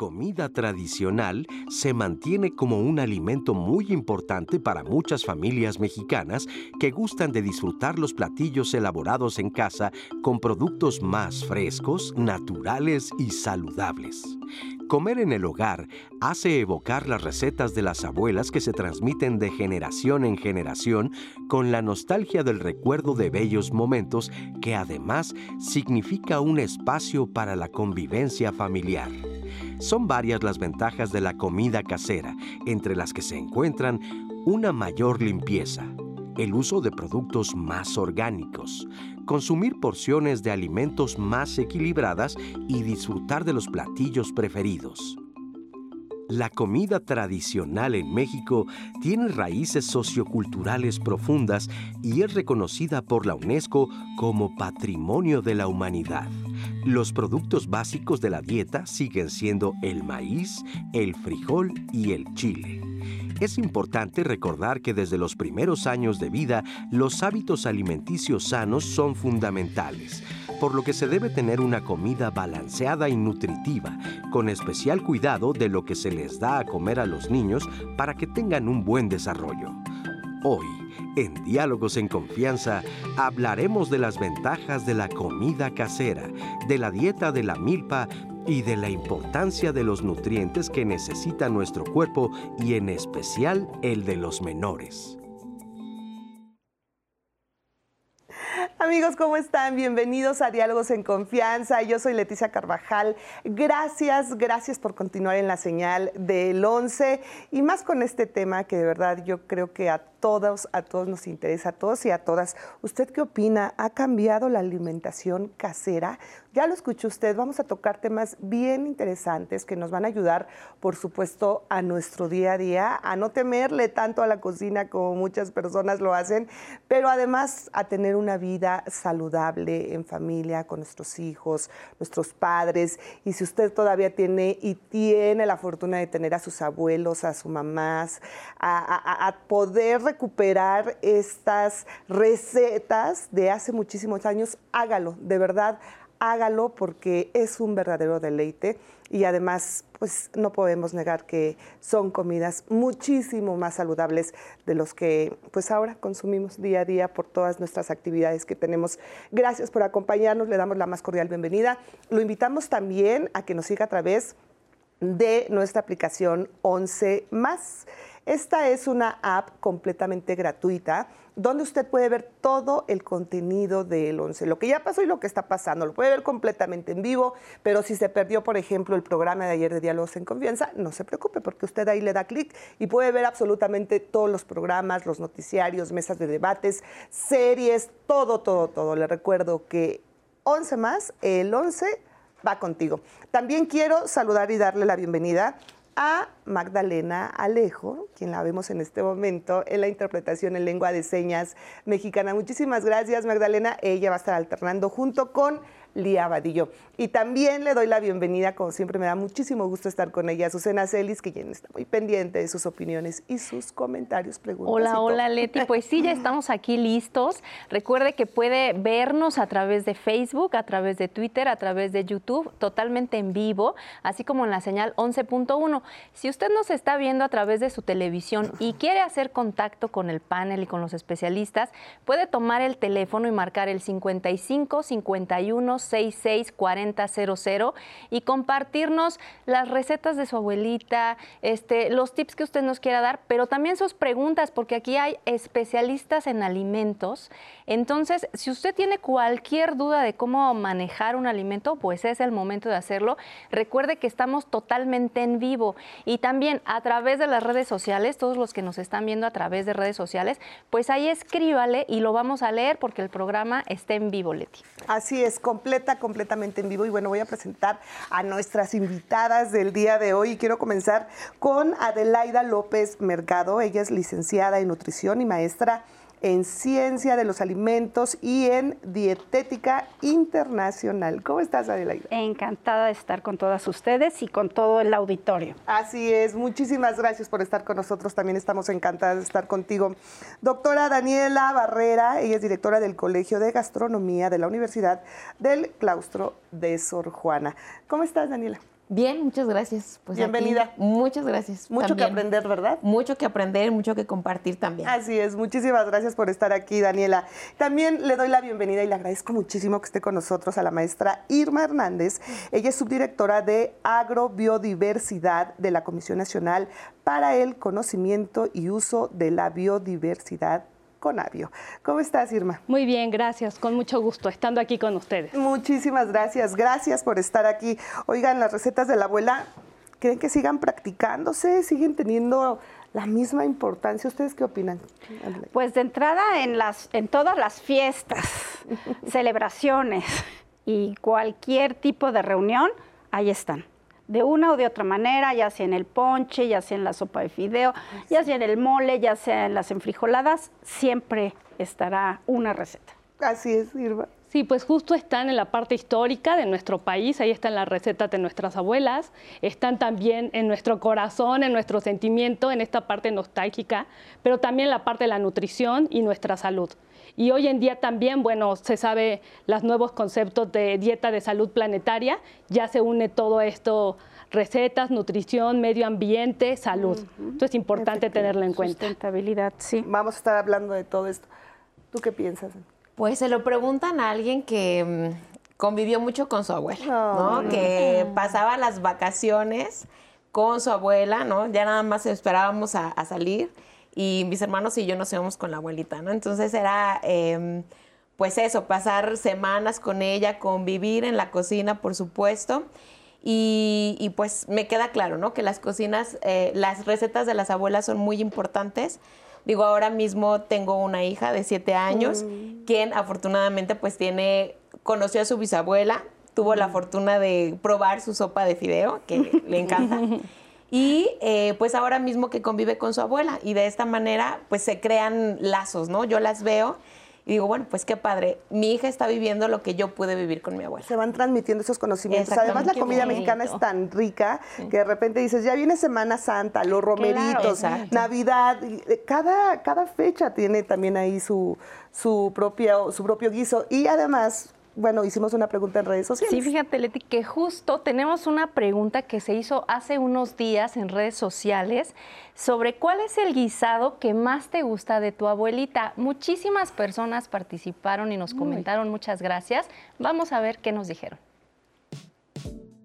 Comida tradicional se mantiene como un alimento muy importante para muchas familias mexicanas que gustan de disfrutar los platillos elaborados en casa con productos más frescos, naturales y saludables. Comer en el hogar hace evocar las recetas de las abuelas que se transmiten de generación en generación con la nostalgia del recuerdo de bellos momentos que además significa un espacio para la convivencia familiar. Son varias las ventajas de la comida casera, entre las que se encuentran una mayor limpieza, el uso de productos más orgánicos, consumir porciones de alimentos más equilibradas y disfrutar de los platillos preferidos. La comida tradicional en México tiene raíces socioculturales profundas y es reconocida por la UNESCO como Patrimonio de la Humanidad. Los productos básicos de la dieta siguen siendo el maíz, el frijol y el chile. Es importante recordar que desde los primeros años de vida los hábitos alimenticios sanos son fundamentales por lo que se debe tener una comida balanceada y nutritiva, con especial cuidado de lo que se les da a comer a los niños para que tengan un buen desarrollo. Hoy, en Diálogos en Confianza, hablaremos de las ventajas de la comida casera, de la dieta de la milpa y de la importancia de los nutrientes que necesita nuestro cuerpo y en especial el de los menores. Amigos, ¿cómo están? Bienvenidos a Diálogos en Confianza. Yo soy Leticia Carvajal. Gracias, gracias por continuar en la señal del 11 y más con este tema que de verdad yo creo que a todos, a todos nos interesa, a todos y a todas. ¿Usted qué opina? ¿Ha cambiado la alimentación casera? Ya lo escuchó usted, vamos a tocar temas bien interesantes que nos van a ayudar, por supuesto, a nuestro día a día, a no temerle tanto a la cocina como muchas personas lo hacen, pero además a tener una vida saludable en familia, con nuestros hijos, nuestros padres. Y si usted todavía tiene y tiene la fortuna de tener a sus abuelos, a sus mamás, a, a poder recuperar estas recetas de hace muchísimos años, hágalo, de verdad, hágalo porque es un verdadero deleite y además pues no podemos negar que son comidas muchísimo más saludables de los que pues ahora consumimos día a día por todas nuestras actividades que tenemos. Gracias por acompañarnos, le damos la más cordial bienvenida. Lo invitamos también a que nos siga a través de nuestra aplicación 11 más. Esta es una app completamente gratuita donde usted puede ver todo el contenido del 11, lo que ya pasó y lo que está pasando. Lo puede ver completamente en vivo, pero si se perdió, por ejemplo, el programa de ayer de Diálogos en Confianza, no se preocupe porque usted ahí le da clic y puede ver absolutamente todos los programas, los noticiarios, mesas de debates, series, todo, todo, todo. Le recuerdo que 11 más, el 11 va contigo. También quiero saludar y darle la bienvenida a Magdalena Alejo, quien la vemos en este momento en la interpretación en lengua de señas mexicana. Muchísimas gracias, Magdalena. Ella va a estar alternando junto con Lía Vadillo. Y también le doy la bienvenida, como siempre me da muchísimo gusto estar con ella, Susana Celis, que ya está muy pendiente de sus opiniones y sus comentarios, preguntas. Hola, hola Leti, pues sí, ya estamos aquí listos. Recuerde que puede vernos a través de Facebook, a través de Twitter, a través de YouTube, totalmente en vivo, así como en la señal 11.1. Si usted nos está viendo a través de su televisión y quiere hacer contacto con el panel y con los especialistas, puede tomar el teléfono y marcar el 55 51 664000 y compartirnos las recetas de su abuelita, este, los tips que usted nos quiera dar, pero también sus preguntas, porque aquí hay especialistas en alimentos. Entonces, si usted tiene cualquier duda de cómo manejar un alimento, pues es el momento de hacerlo. Recuerde que estamos totalmente en vivo y también a través de las redes sociales, todos los que nos están viendo a través de redes sociales, pues ahí escríbale y lo vamos a leer porque el programa está en vivo, Leti. Así es, completamente en vivo. Y bueno, voy a presentar a nuestras invitadas del día de hoy. Y quiero comenzar con Adelaida López Mercado. Ella es licenciada en nutrición y maestra en Ciencia de los Alimentos y en Dietética Internacional. ¿Cómo estás, Adelaida? Encantada de estar con todas ustedes y con todo el auditorio. Así es, muchísimas gracias por estar con nosotros. También estamos encantadas de estar contigo. Doctora Daniela Barrera, ella es directora del Colegio de Gastronomía de la Universidad del Claustro de Sor Juana. ¿Cómo estás, Daniela? Bien, muchas gracias. Pues Bienvenida. Aquí, muchas gracias. Mucho que aprender, ¿verdad? Mucho que aprender, mucho que compartir también. Así es, muchísimas gracias por estar aquí, Daniela. También le doy la bienvenida y le agradezco muchísimo que esté con nosotros a la maestra Irma Hernández. Ella es subdirectora de Agrobiodiversidad de la Comisión Nacional para el Conocimiento y Uso de la Biodiversidad Conavio. ¿Cómo estás, Irma? Muy bien, gracias. Con mucho gusto estando aquí con ustedes. Muchísimas gracias. Gracias por estar aquí. Oigan, las recetas de la abuela, ¿creen que sigan practicándose? ¿Siguen teniendo la misma importancia? ¿Ustedes qué opinan? Pues de entrada en, las, en todas las fiestas, celebraciones y cualquier tipo de reunión, ahí están de una o de otra manera, ya sea en el ponche, ya sea en la sopa de fideo, ya sea en el mole, ya sea en las enfrijoladas, siempre estará una receta. Así es, Irma. Sí, pues justo están en la parte histórica de nuestro país, ahí están las recetas de nuestras abuelas, están también en nuestro corazón, en nuestro sentimiento, en esta parte nostálgica, pero también la parte de la nutrición y nuestra salud. Y hoy en día también, bueno, se sabe los nuevos conceptos de dieta de salud planetaria, ya se une todo esto, recetas, nutrición, medio ambiente, salud. Entonces es importante tenerlo en cuenta. Sustentabilidad, sí. Vamos a estar hablando de todo esto. ¿Tú qué piensas? Pues se lo preguntan a alguien que mm, convivió mucho con su abuela, ¿no? Que pasaba las vacaciones con su abuela, ¿no? Ya nada más esperábamos a salir y mis hermanos y yo nos íbamos con la abuelita, ¿no? Entonces era, em, pues eso, pasar semanas con ella, convivir en la cocina, por supuesto. Y, pues me queda claro, ¿no? Que las cocinas, eh, las recetas de las abuelas son muy importantes. Digo, ahora mismo tengo una hija de siete años, mm. quien afortunadamente pues tiene, conoció a su bisabuela, tuvo la mm. fortuna de probar su sopa de fideo, que le encanta. y eh, pues ahora mismo que convive con su abuela y de esta manera pues se crean lazos, ¿no? Yo las veo y digo, bueno, pues qué padre, mi hija está viviendo lo que yo pude vivir con mi abuela. Se van transmitiendo esos conocimientos. Además la comida mexicana es tan rica que de repente dices, ya viene Semana Santa, los romeritos, Navidad, eh, cada, cada fecha tiene también ahí su, su, propio, su propio guiso. Y además bueno, hicimos una pregunta en redes sociales. Sí, fíjate, Leti, que justo tenemos una pregunta que se hizo hace unos días en redes sociales sobre cuál es el guisado que más te gusta de tu abuelita. Muchísimas personas participaron y nos comentaron, muchas gracias. Vamos a ver qué nos dijeron.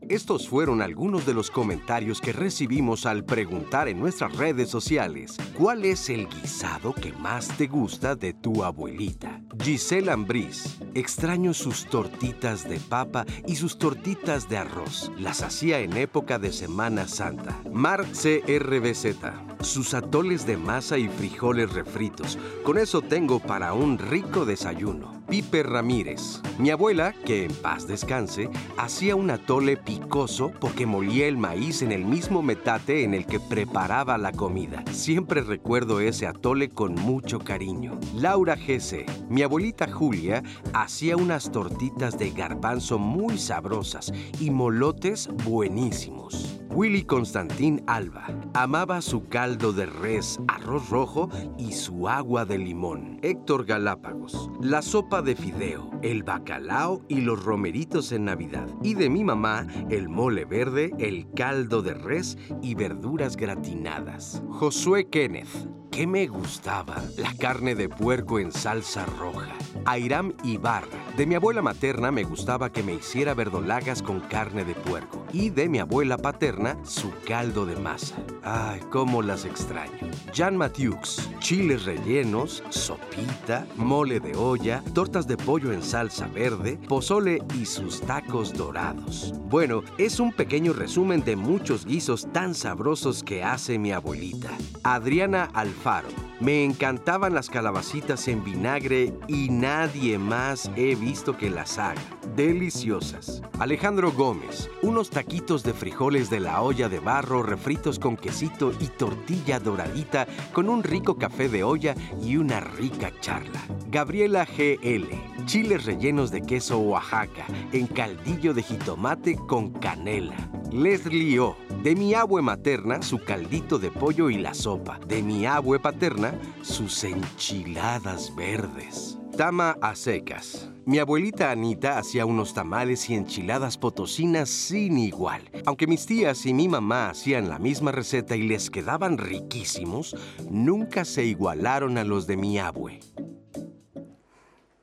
Estos fueron algunos de los comentarios que recibimos al preguntar en nuestras redes sociales ¿Cuál es el guisado que más te gusta de tu abuelita? Giselle Ambriz, extraño sus tortitas de papa y sus tortitas de arroz. Las hacía en época de Semana Santa. Marc CRBZ, sus atoles de masa y frijoles refritos. Con eso tengo para un rico desayuno. Pipe Ramírez. Mi abuela, que en paz descanse, hacía un atole picoso porque molía el maíz en el mismo metate en el que preparaba la comida. Siempre recuerdo ese atole con mucho cariño. Laura Gese. Mi abuelita Julia hacía unas tortitas de garbanzo muy sabrosas y molotes buenísimos. Willy Constantín Alba amaba su caldo de res, arroz rojo y su agua de limón. Héctor Galápagos, la sopa de fideo, el bacalao y los romeritos en Navidad. Y de mi mamá, el mole verde, el caldo de res y verduras gratinadas. Josué Kenneth, ¿qué me gustaba? La carne de puerco en salsa roja. Airam Ibarra, de mi abuela materna me gustaba que me hiciera verdolagas con carne de puerco. Y de mi abuela paterna, su caldo de masa. Ay, cómo las extraño. Jan Mathieux, chiles rellenos, sopita, mole de olla, tortas de pollo en salsa verde, pozole y sus tacos dorados. Bueno, es un pequeño resumen de muchos guisos tan sabrosos que hace mi abuelita. Adriana Alfaro. Me encantaban las calabacitas en vinagre y nadie más he visto que las haga. Deliciosas. Alejandro Gómez. Unos de frijoles de la olla de barro refritos con quesito y tortilla doradita con un rico café de olla y una rica charla. Gabriela GL, chiles rellenos de queso Oaxaca en caldillo de jitomate con canela. Leslie O, de mi abue materna su caldito de pollo y la sopa. De mi abue paterna sus enchiladas verdes. Tama a secas. Mi abuelita Anita hacía unos tamales y enchiladas potosinas sin igual. Aunque mis tías y mi mamá hacían la misma receta y les quedaban riquísimos, nunca se igualaron a los de mi abue.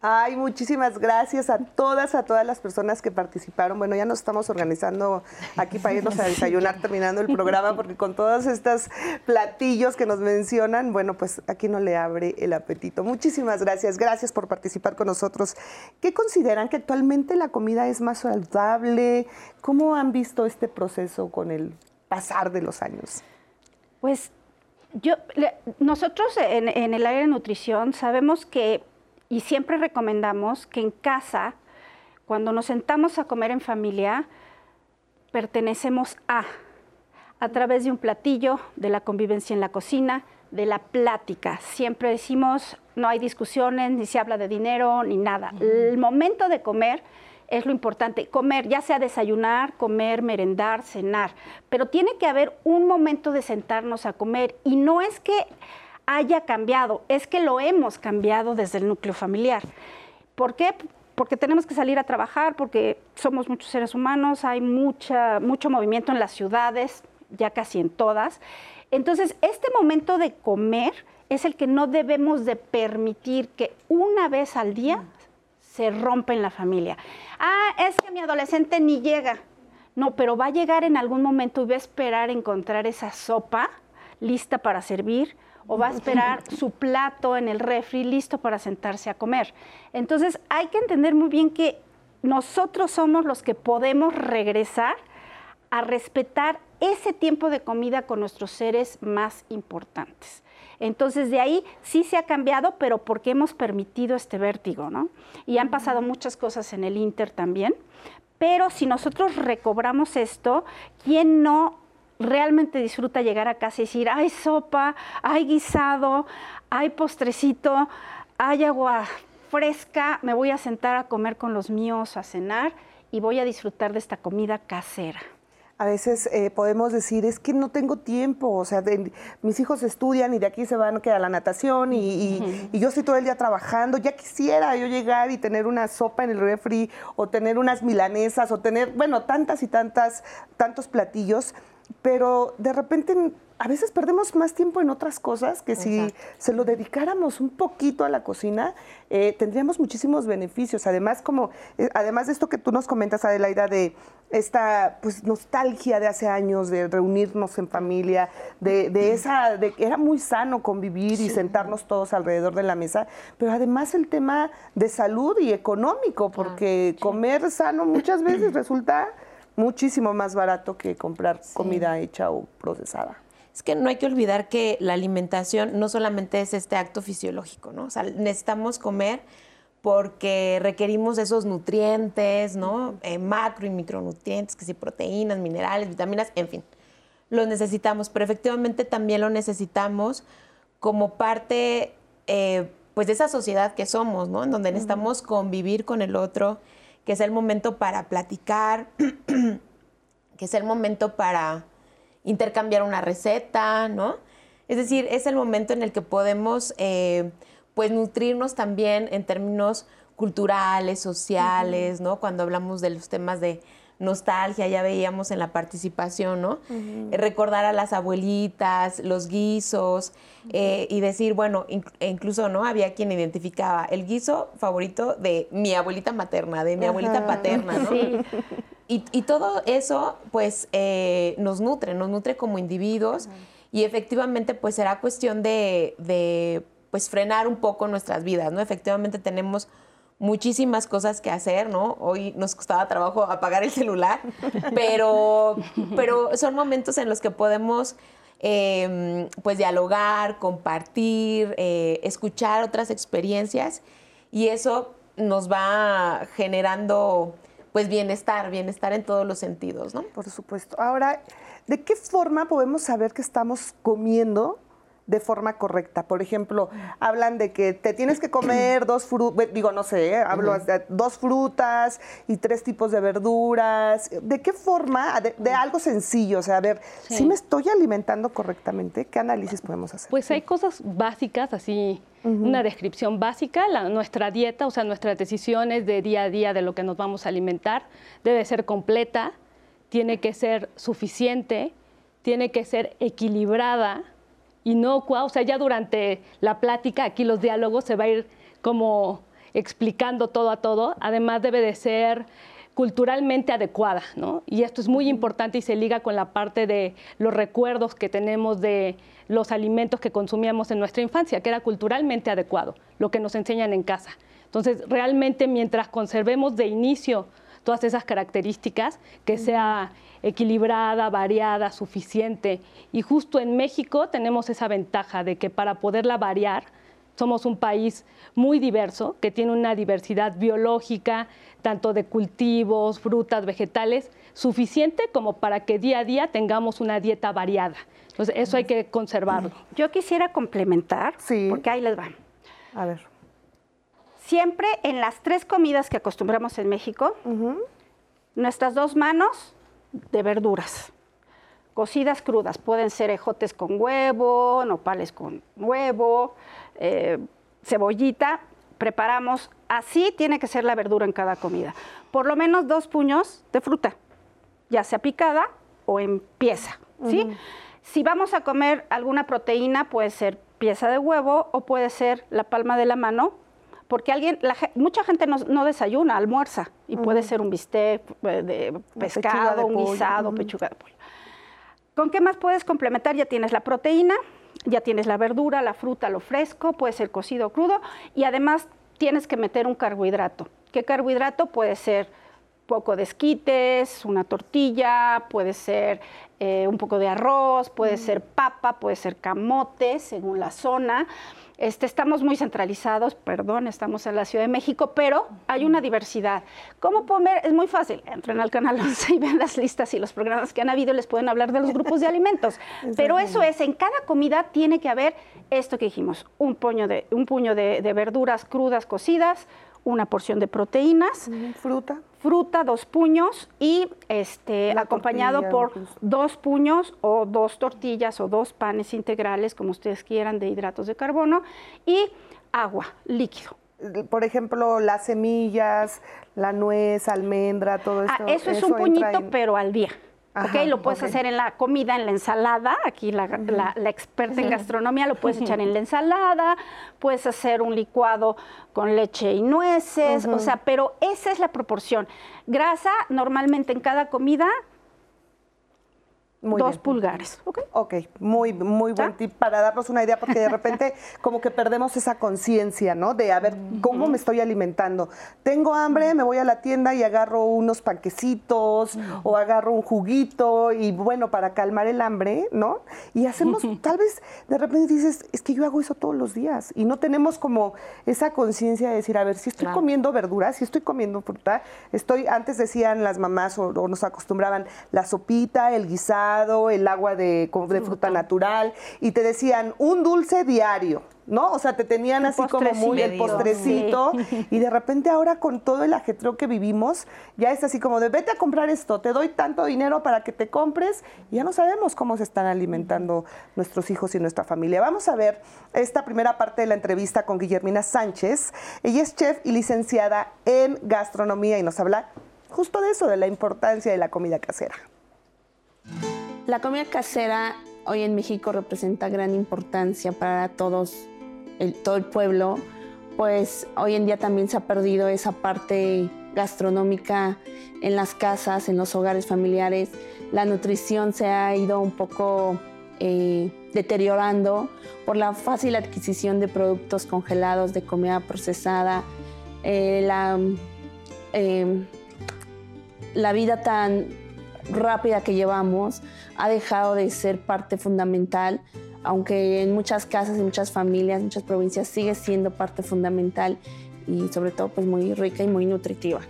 Ay, muchísimas gracias a todas, a todas las personas que participaron. Bueno, ya nos estamos organizando aquí para irnos a desayunar terminando el programa, porque con todos estos platillos que nos mencionan, bueno, pues aquí no le abre el apetito. Muchísimas gracias, gracias por participar con nosotros. ¿Qué consideran que actualmente la comida es más saludable? ¿Cómo han visto este proceso con el pasar de los años? Pues yo, nosotros en, en el área de nutrición sabemos que y siempre recomendamos que en casa, cuando nos sentamos a comer en familia, pertenecemos a, a través de un platillo, de la convivencia en la cocina, de la plática. Siempre decimos, no hay discusiones, ni se habla de dinero, ni nada. El momento de comer es lo importante. Comer, ya sea desayunar, comer, merendar, cenar, pero tiene que haber un momento de sentarnos a comer y no es que haya cambiado, es que lo hemos cambiado desde el núcleo familiar. ¿Por qué? Porque tenemos que salir a trabajar, porque somos muchos seres humanos, hay mucha, mucho movimiento en las ciudades, ya casi en todas. Entonces, este momento de comer es el que no debemos de permitir que una vez al día se rompa en la familia. Ah, es que mi adolescente ni llega. No, pero va a llegar en algún momento y va a esperar encontrar esa sopa lista para servir o va a esperar su plato en el refri listo para sentarse a comer. Entonces hay que entender muy bien que nosotros somos los que podemos regresar a respetar ese tiempo de comida con nuestros seres más importantes. Entonces de ahí sí se ha cambiado, pero porque hemos permitido este vértigo, ¿no? Y han pasado muchas cosas en el Inter también. Pero si nosotros recobramos esto, ¿quién no realmente disfruta llegar a casa y decir, hay sopa, hay guisado, hay postrecito, hay agua fresca, me voy a sentar a comer con los míos, a cenar y voy a disfrutar de esta comida casera. A veces eh, podemos decir, es que no tengo tiempo, o sea, mis hijos estudian y de aquí se van a la natación y, y, yo estoy todo el día trabajando, ya quisiera yo llegar y tener una sopa en el refri o tener unas milanesas o tener, bueno, tantas y tantas, tantos platillos pero de repente a veces perdemos más tiempo en otras cosas que si se lo dedicáramos un poquito a la cocina, eh, tendríamos muchísimos beneficios. Además, como, eh, además de esto que tú nos comentas, Adelaida, de esta pues, nostalgia de hace años, de reunirnos en familia, de, de esa, de que era muy sano convivir y sentarnos todos alrededor de la mesa, pero además el tema de salud y económico, porque comer sano muchas veces resulta muchísimo más barato que comprar comida hecha o procesada. Es que no hay que olvidar que la alimentación no solamente es este acto fisiológico, ¿no? O sea, necesitamos comer porque requerimos esos nutrientes, ¿no? Eh, macro y micronutrientes, que si proteínas, minerales, vitaminas, en fin, los necesitamos, pero efectivamente también lo necesitamos como parte, eh, pues, de esa sociedad que somos, ¿no? En donde necesitamos convivir con el otro, que es el momento para platicar, que es el momento para intercambiar una receta, ¿no? Es decir, es el momento en el que podemos, eh, pues, nutrirnos también en términos culturales, sociales, ¿no? Cuando hablamos de los temas de nostalgia, ya veíamos en la participación, ¿no? Recordar a las abuelitas, los guisos, eh, y decir, bueno, e incluso, ¿no? Había quien identificaba el guiso favorito de mi abuelita materna, de mi abuelita paterna, ¿no? Sí. Y, todo eso, pues, eh, nos nutre, nos nutre como individuos, y efectivamente, pues, será cuestión de, de, pues, frenar un poco nuestras vidas, ¿no? Efectivamente tenemos muchísimas cosas que hacer, ¿no? Hoy nos costaba trabajo apagar el celular, pero, pero son momentos en los que podemos em, pues dialogar, compartir, eh, escuchar otras experiencias y eso nos va generando pues bienestar, bienestar en todos los sentidos, ¿no? Por supuesto. Ahora, ¿de qué forma podemos saber que estamos comiendo de forma correcta. Por ejemplo, hablan de que te tienes que comer dos frutas, digo, no sé, ¿eh? hablo de dos frutas y tres tipos de verduras. ¿De qué forma? De, algo sencillo, o sea, a ver, si me estoy alimentando correctamente, ¿qué análisis podemos hacer? Pues hay cosas básicas, así, una descripción básica, nuestra dieta, o sea, nuestras decisiones de día a día de lo que nos vamos a alimentar, debe ser completa, tiene que ser suficiente, tiene que ser equilibrada, inocua, o sea, ya durante la plática, aquí los diálogos se va a ir como explicando todo a todo, además debe de ser culturalmente adecuada, ¿no? Y esto es muy importante y se liga con la parte de los recuerdos que tenemos de los alimentos que consumíamos en nuestra infancia, que era culturalmente adecuado, lo que nos enseñan en casa. Entonces, realmente mientras conservemos de inicio todas esas características, que sea equilibrada, variada, suficiente. Y justo en México tenemos esa ventaja de que para poderla variar, somos un país muy diverso, que tiene una diversidad biológica, tanto de cultivos, frutas, vegetales, suficiente como para que día a día tengamos una dieta variada. Entonces, eso hay que conservarlo. Yo quisiera complementar, porque ahí les va. A ver. Siempre en las tres comidas que acostumbramos en México, nuestras dos manos de verduras, cocidas crudas, pueden ser ejotes con huevo, nopales con huevo, eh, cebollita, preparamos, así tiene que ser la verdura en cada comida. Por lo menos dos puños de fruta, ya sea picada o en pieza, ¿sí? Si vamos a comer alguna proteína, puede ser pieza de huevo o puede ser la palma de la mano, porque alguien, mucha gente no, desayuna, almuerza, y puede ser un bistec eh, de pescado, un guisado, pechuga de pollo. ¿Con qué más puedes complementar? Ya tienes la proteína, ya tienes la verdura, la fruta, lo fresco, puede ser cocido o crudo y además tienes que meter un carbohidrato. ¿Qué carbohidrato? Puede ser poco de esquites, una tortilla, puede ser eh, un poco de arroz, puede ser papa, puede ser camote, según la zona. Este, estamos muy centralizados, perdón, estamos en la Ciudad de México, pero hay una diversidad. ¿Cómo comer? Es muy fácil. Entren al canal 11 y vean las listas y los programas que han habido y les pueden hablar de los grupos de alimentos. pero eso es, en cada comida tiene que haber esto que dijimos, un, puño de, un puño de, de verduras crudas cocidas, una porción de proteínas. Fruta. Fruta, dos puños y este, acompañado por dos puños o dos tortillas o dos panes integrales, como ustedes quieran, de hidratos de carbono y agua, líquido. Por ejemplo, las semillas, la nuez, almendra, todo ah, esto. eso es un puñito, pero al día lo puedes hacer en la comida, en la ensalada. Aquí la, experta en gastronomía lo puedes echar en la ensalada. Puedes hacer un licuado con leche y nueces. O sea, pero esa es la proporción. Grasa, normalmente en cada comida, dos pulgares. Okay. ok, muy, muy buen tip para darnos una idea, porque de repente como que perdemos esa conciencia, ¿no? De a ver, ¿cómo me estoy alimentando? Tengo hambre, me voy a la tienda y agarro unos panquecitos o agarro un juguito y bueno, para calmar el hambre, ¿no? Y hacemos, tal vez de repente dices, es que yo hago eso todos los días y no tenemos como esa conciencia de decir, a ver, si estoy comiendo verduras, si estoy comiendo fruta, estoy, antes decían las mamás o, o nos acostumbraban la sopita, el guisado, el agua de, de fruta natural, y te decían un dulce diario. ¿no? O sea, te tenían así como muy el postrecito y de repente ahora con todo el ajetreo que vivimos, ya es así como de vete a comprar esto, te doy tanto dinero para que te compres y ya no sabemos cómo se están alimentando nuestros hijos y nuestra familia. Vamos a ver esta primera parte de la entrevista con Guillermina Sánchez. Ella es chef y licenciada en gastronomía y nos habla justo de eso, de la importancia de la comida casera. La comida casera hoy en México representa gran importancia para todos, todo el pueblo, pues hoy en día también se ha perdido esa parte gastronómica en las casas, en los hogares familiares. La nutrición se ha ido un poco eh, deteriorando por la fácil adquisición de productos congelados, de comida procesada, eh, la, eh, la vida tan rápida que llevamos ha dejado de ser parte fundamental, aunque en muchas casas, en muchas familias, en muchas provincias sigue siendo parte fundamental y sobre todo pues muy rica y muy nutritiva.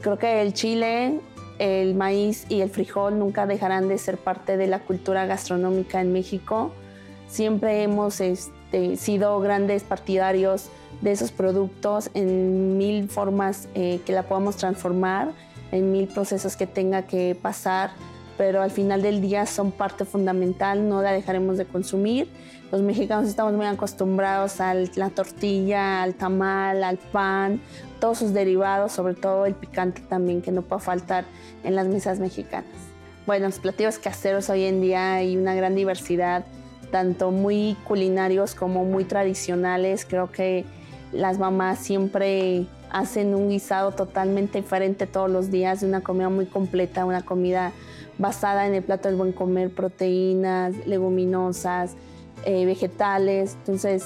Creo que el chile, el maíz y el frijol nunca dejarán de ser parte de la cultura gastronómica en México. siempre hemos este, sido grandes partidarios de esos productos en mil formas eh, que la podamos transformar, en mil procesos que tenga que pasar, pero al final del día son parte fundamental, no la dejaremos de consumir. Los mexicanos estamos muy acostumbrados a la tortilla, al tamal, al pan, todos sus derivados, sobre todo el picante también, que no puede faltar en las mesas mexicanas. Bueno, los platillos caseros hoy en día hay una gran diversidad, tanto muy culinarios como muy tradicionales. Creo que las mamás siempre hacen un guisado totalmente diferente todos los días, una comida muy completa, una comida basada en el plato del buen comer, proteínas, leguminosas, eh, vegetales. Entonces,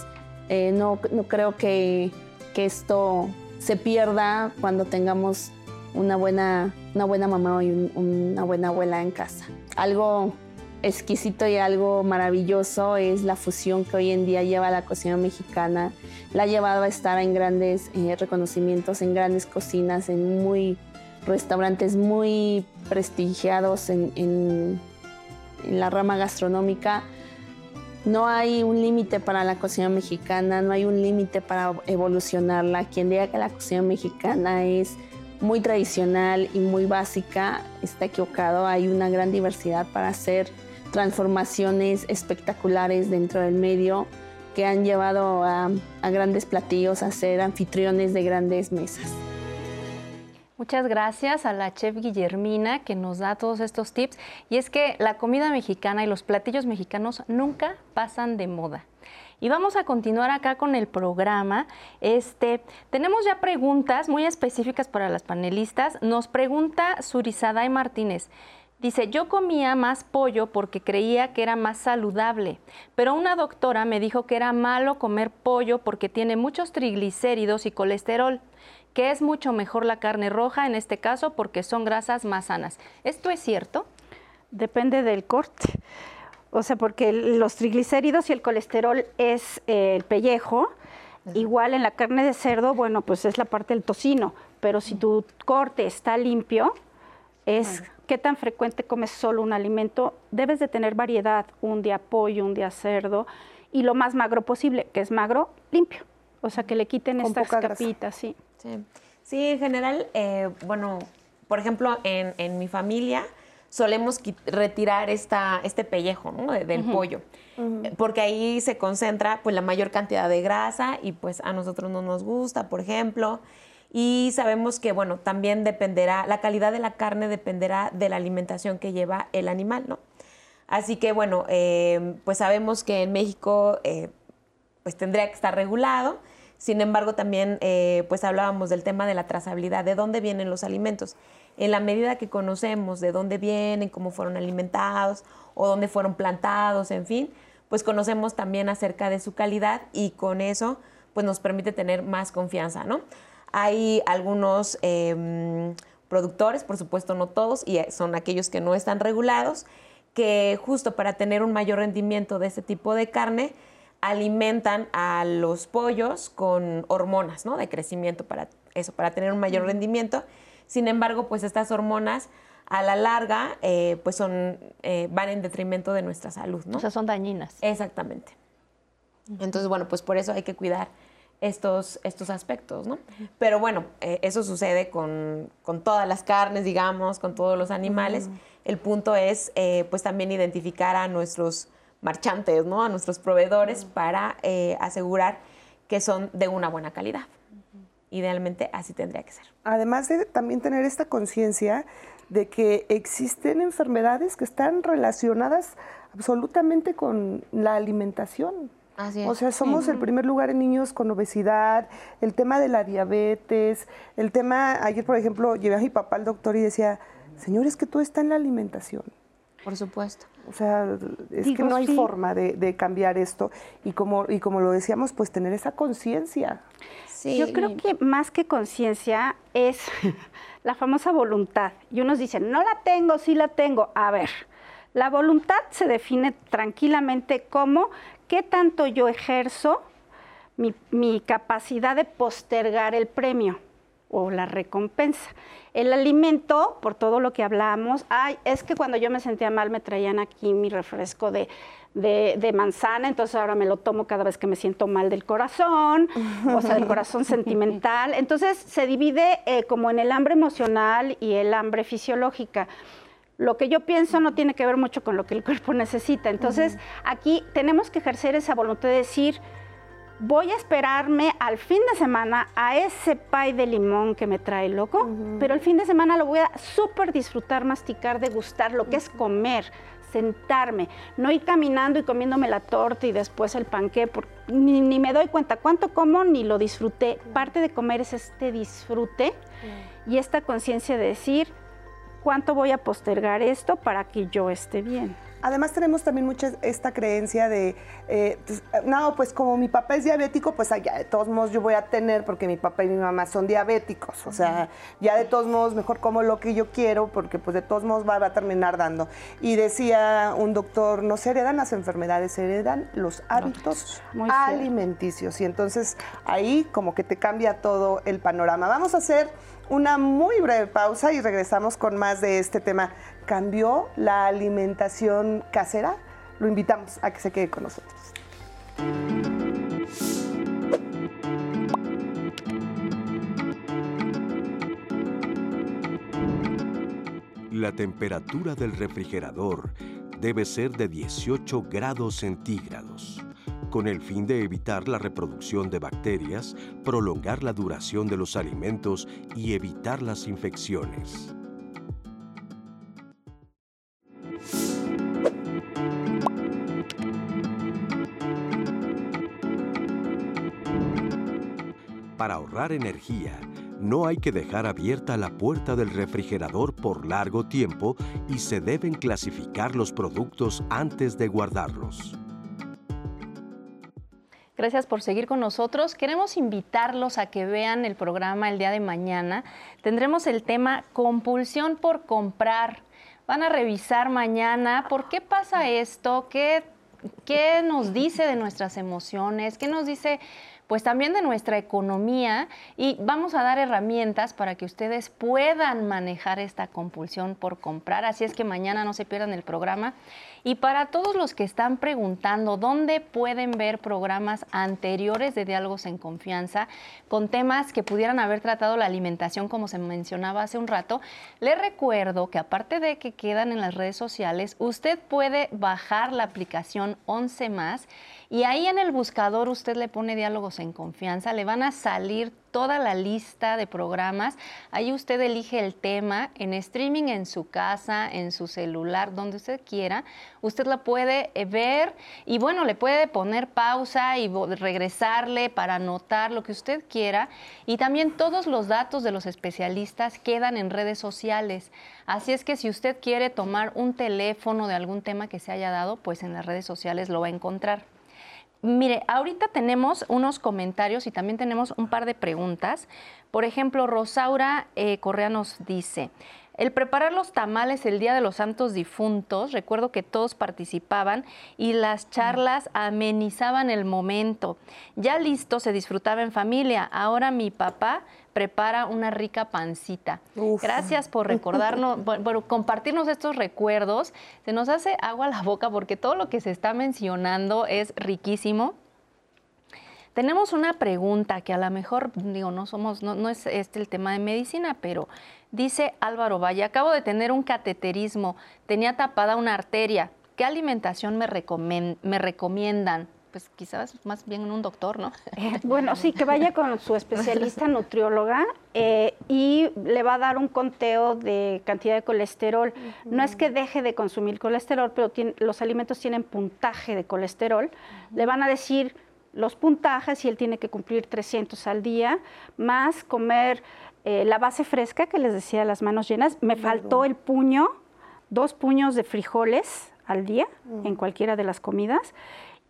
eh, no, creo que, esto se pierda cuando tengamos una buena, una buena mamá y una buena abuela en casa. Algo exquisito y algo maravilloso es la fusión que hoy en día lleva la cocina mexicana. La ha llevado a estar en grandes eh, reconocimientos, en grandes cocinas, en muy restaurantes muy prestigiados en, en la rama gastronómica. No hay un límite para la cocina mexicana, no hay un límite para evolucionarla. Quien diga que la cocina mexicana es muy tradicional y muy básica está equivocado. Hay una gran diversidad para hacer transformaciones espectaculares dentro del medio que han llevado a, grandes platillos a ser anfitriones de grandes mesas. Muchas gracias a la chef Guillermina que nos da todos estos tips. Y es que la comida mexicana y los platillos mexicanos nunca pasan de moda. Y vamos a continuar acá con el programa. Este, tenemos ya preguntas muy específicas para las panelistas. Nos pregunta Surizaday Martínez. Dice, yo comía más pollo porque creía que era más saludable, pero una doctora me dijo que era malo comer pollo porque tiene muchos triglicéridos y colesterol, que es mucho mejor la carne roja en este caso porque son grasas más sanas. ¿Esto es cierto? Depende del corte. O sea, porque los triglicéridos y el colesterol es eh, el pellejo. Igual en la carne de cerdo, bueno, pues es la parte del tocino, pero si tu corte está limpio, es qué tan frecuente comes solo un alimento. Debes de tener variedad, un día pollo, un día cerdo, y lo más magro posible, que es magro, limpio. O sea, que le quiten estas capitas, sí. sí. en general, eh, bueno, por ejemplo, en, mi familia solemos retirar esta, este pellejo del pollo, porque ahí se concentra pues la mayor cantidad de grasa y pues a nosotros no nos gusta, por ejemplo. Y sabemos que, bueno, también dependerá, la calidad de la carne dependerá de la alimentación que lleva el animal, ¿no? Así que, bueno, eh, pues sabemos que en México, eh, pues tendría que estar regulado. Sin embargo, también, eh, pues hablábamos del tema de la trazabilidad, de dónde vienen los alimentos. En la medida que conocemos de dónde vienen, cómo fueron alimentados o dónde fueron plantados, en fin, pues conocemos también acerca de su calidad y con eso, pues nos permite tener más confianza, ¿no? Hay algunos em, productores, por supuesto no todos, y son aquellos que no están regulados, que justo para tener un mayor rendimiento de este tipo de carne, alimentan a los pollos con hormonas ¿no? de crecimiento para eso, para tener un mayor rendimiento. Sin embargo, pues estas hormonas a la larga eh, pues son, eh, van en detrimento de nuestra salud. ¿no? O sea, son dañinas. Exactamente. Entonces, bueno, pues por eso hay que cuidar estos, estos aspectos, ¿no? Pero bueno, eh, eso sucede con, todas las carnes, digamos, con todos los animales. El punto es, eh, pues, también identificar a nuestros marchantes, ¿no? A nuestros proveedores para eh, asegurar que son de una buena calidad. Idealmente así tendría que ser. Además de también tener esta conciencia de que existen enfermedades que están relacionadas absolutamente con la alimentación. O sea, somos el primer lugar en niños con obesidad, el tema de la diabetes, el tema, ayer por ejemplo, llevé a mi papá al doctor y decía, señor, es que todo está en la alimentación. Por supuesto. O sea, es que no hay forma de, cambiar esto. Y como, y como lo decíamos, pues tener esa conciencia. Sí. Yo creo que más que conciencia es la famosa voluntad. Y unos dicen, no la tengo, sí la tengo. A ver, la voluntad se define tranquilamente como qué tanto yo ejerzo mi, capacidad de postergar el premio. o la recompensa. El alimento, por todo lo que hablamos, ay, es que cuando yo me sentía mal me traían aquí mi refresco de, manzana, entonces ahora me lo tomo cada vez que me siento mal del corazón, o sea, del corazón sentimental. Entonces se divide eh, como en el hambre emocional y el hambre fisiológica. Lo que yo pienso no tiene que ver mucho con lo que el cuerpo necesita. Entonces, aquí tenemos que ejercer esa voluntad de decir, voy a esperarme al fin de semana a ese pay de limón que me trae loco, pero el fin de semana lo voy a súper disfrutar, masticar, degustar, lo que es comer, sentarme, no ir caminando y comiéndome la torta y después el panqué, ni, ni, me doy cuenta cuánto como ni lo disfruté. Parte de comer es este disfrute y esta conciencia de decir, ¿cuánto voy a postergar esto para que yo esté bien? Además tenemos también mucha esta creencia de, eh, pues, no, pues como mi papá es diabético, pues allá de todos modos yo voy a tener porque mi papá y mi mamá son diabéticos. O sea, ya de todos modos mejor como lo que yo quiero porque pues de todos modos va, a terminar dando. Y decía un doctor, no se heredan las enfermedades, se heredan los hábitos alimenticios. Y entonces ahí como que te cambia todo el panorama. Vamos a hacer una muy breve pausa y regresamos con más de este tema. ¿Cambió la alimentación casera? Lo invitamos a que se quede con nosotros. La temperatura del refrigerador debe ser de 18 grados centígrados con el fin de evitar la reproducción de bacterias, prolongar la duración de los alimentos y evitar las infecciones. Para ahorrar energía, no hay que dejar abierta la puerta del refrigerador por largo tiempo y se deben clasificar los productos antes de guardarlos. Gracias por seguir con nosotros. Queremos invitarlos a que vean el programa el día de mañana. Tendremos el tema compulsión por comprar. Van a revisar mañana por qué pasa esto, qué, qué nos dice de nuestras emociones, qué nos dice pues también de nuestra economía y vamos a dar herramientas para que ustedes puedan manejar esta compulsión por comprar. Así es que mañana no se pierdan el programa. Y para todos los que están preguntando dónde pueden ver programas anteriores de Diálogos en Confianza con temas que pudieran haber tratado la alimentación como se mencionaba hace un rato, les recuerdo que aparte de que quedan en las redes sociales, usted puede bajar la aplicación 11 más y ahí en el buscador usted le pone diálogos en confianza, le van a salir toda la lista de programas. Ahí usted elige el tema en streaming en su casa, en su celular, donde usted quiera. Usted la puede eh, ver y bueno, le puede poner pausa y regresarle para anotar lo que usted quiera. Y también todos los datos de los especialistas quedan en redes sociales. Así es que si usted quiere tomar un teléfono de algún tema que se haya dado, pues en las redes sociales lo va a encontrar. Mire, ahorita tenemos unos comentarios y también tenemos un par de preguntas. Por ejemplo, Rosaura eh, Correa nos dice, el preparar los tamales el Día de los Santos Difuntos, recuerdo que todos participaban y las charlas amenizaban el momento. Ya listo, se disfrutaba en familia. Ahora mi papá prepara una rica pancita. Gracias por recordarnos, por, compartirnos estos recuerdos. Se nos hace agua a la boca porque todo lo que se está mencionando es riquísimo. Tenemos una pregunta que a lo mejor, digo, no somos, no, es este el tema de medicina, pero dice Álvaro Valle, acabo de tener un cateterismo, tenía tapada una arteria. ¿Qué alimentación me, me recomiendan? Pues quizás más bien un doctor, ¿no? Eh, bueno, sí, que vaya con su especialista nutrióloga eh, y le va a dar un conteo de cantidad de colesterol. No es que deje de consumir colesterol, pero los alimentos tienen puntaje de colesterol. Le van a decir los puntajes y él tiene que cumplir 300 al día, más comer eh, la base fresca que les decía, las manos llenas. Me faltó el puño, dos puños de frijoles al día en cualquiera de las comidas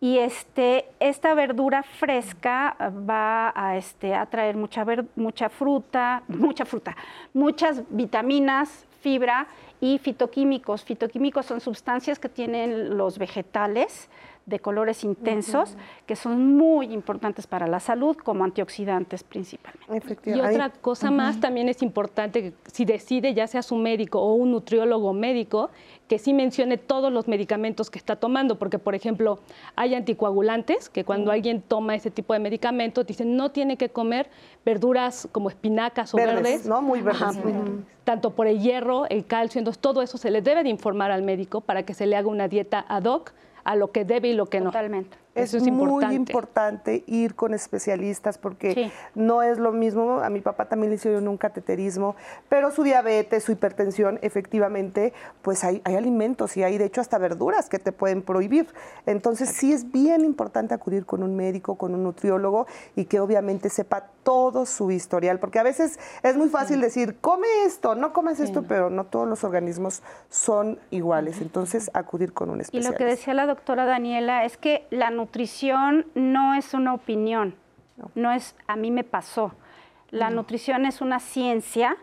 y este, esta verdura fresca va a, este, a traer mucha, mucha fruta, mucha fruta, muchas vitaminas, fibra y fitoquímicos. Fitoquímicos son sustancias que tienen los vegetales de colores intensos que son muy importantes para la salud como antioxidantes principalmente. Y otra cosa más también es importante que si decide ya sea su médico o un nutriólogo médico que sí mencione todos los medicamentos que está tomando, porque por ejemplo hay anticoagulantes que cuando alguien toma ese tipo de medicamentos dicen no tiene que comer verduras como espinacas o verdes, ¿no? Muy verdes. Tanto por el hierro, el calcio, entonces todo eso se le debe de informar al médico para que se le haga una dieta ad hoc a lo que debe y lo que no. Totalmente. Eso es, muy importante ir con especialistas porque no es lo mismo. A mi papá también le hicieron un cateterismo, pero su diabetes, su hipertensión, efectivamente, pues hay, hay alimentos y hay de hecho hasta verduras que te pueden prohibir. Entonces sí es bien importante acudir con un médico, con un nutriólogo y que obviamente sepa todo su historial, porque a veces es muy fácil decir, come esto, no comes esto, pero no todos los organismos son iguales. Entonces acudir con un especialista. Y lo que decía la doctora Daniela es que la nutrición no es una opinión, no, es a mí me pasó. La nutrición es una ciencia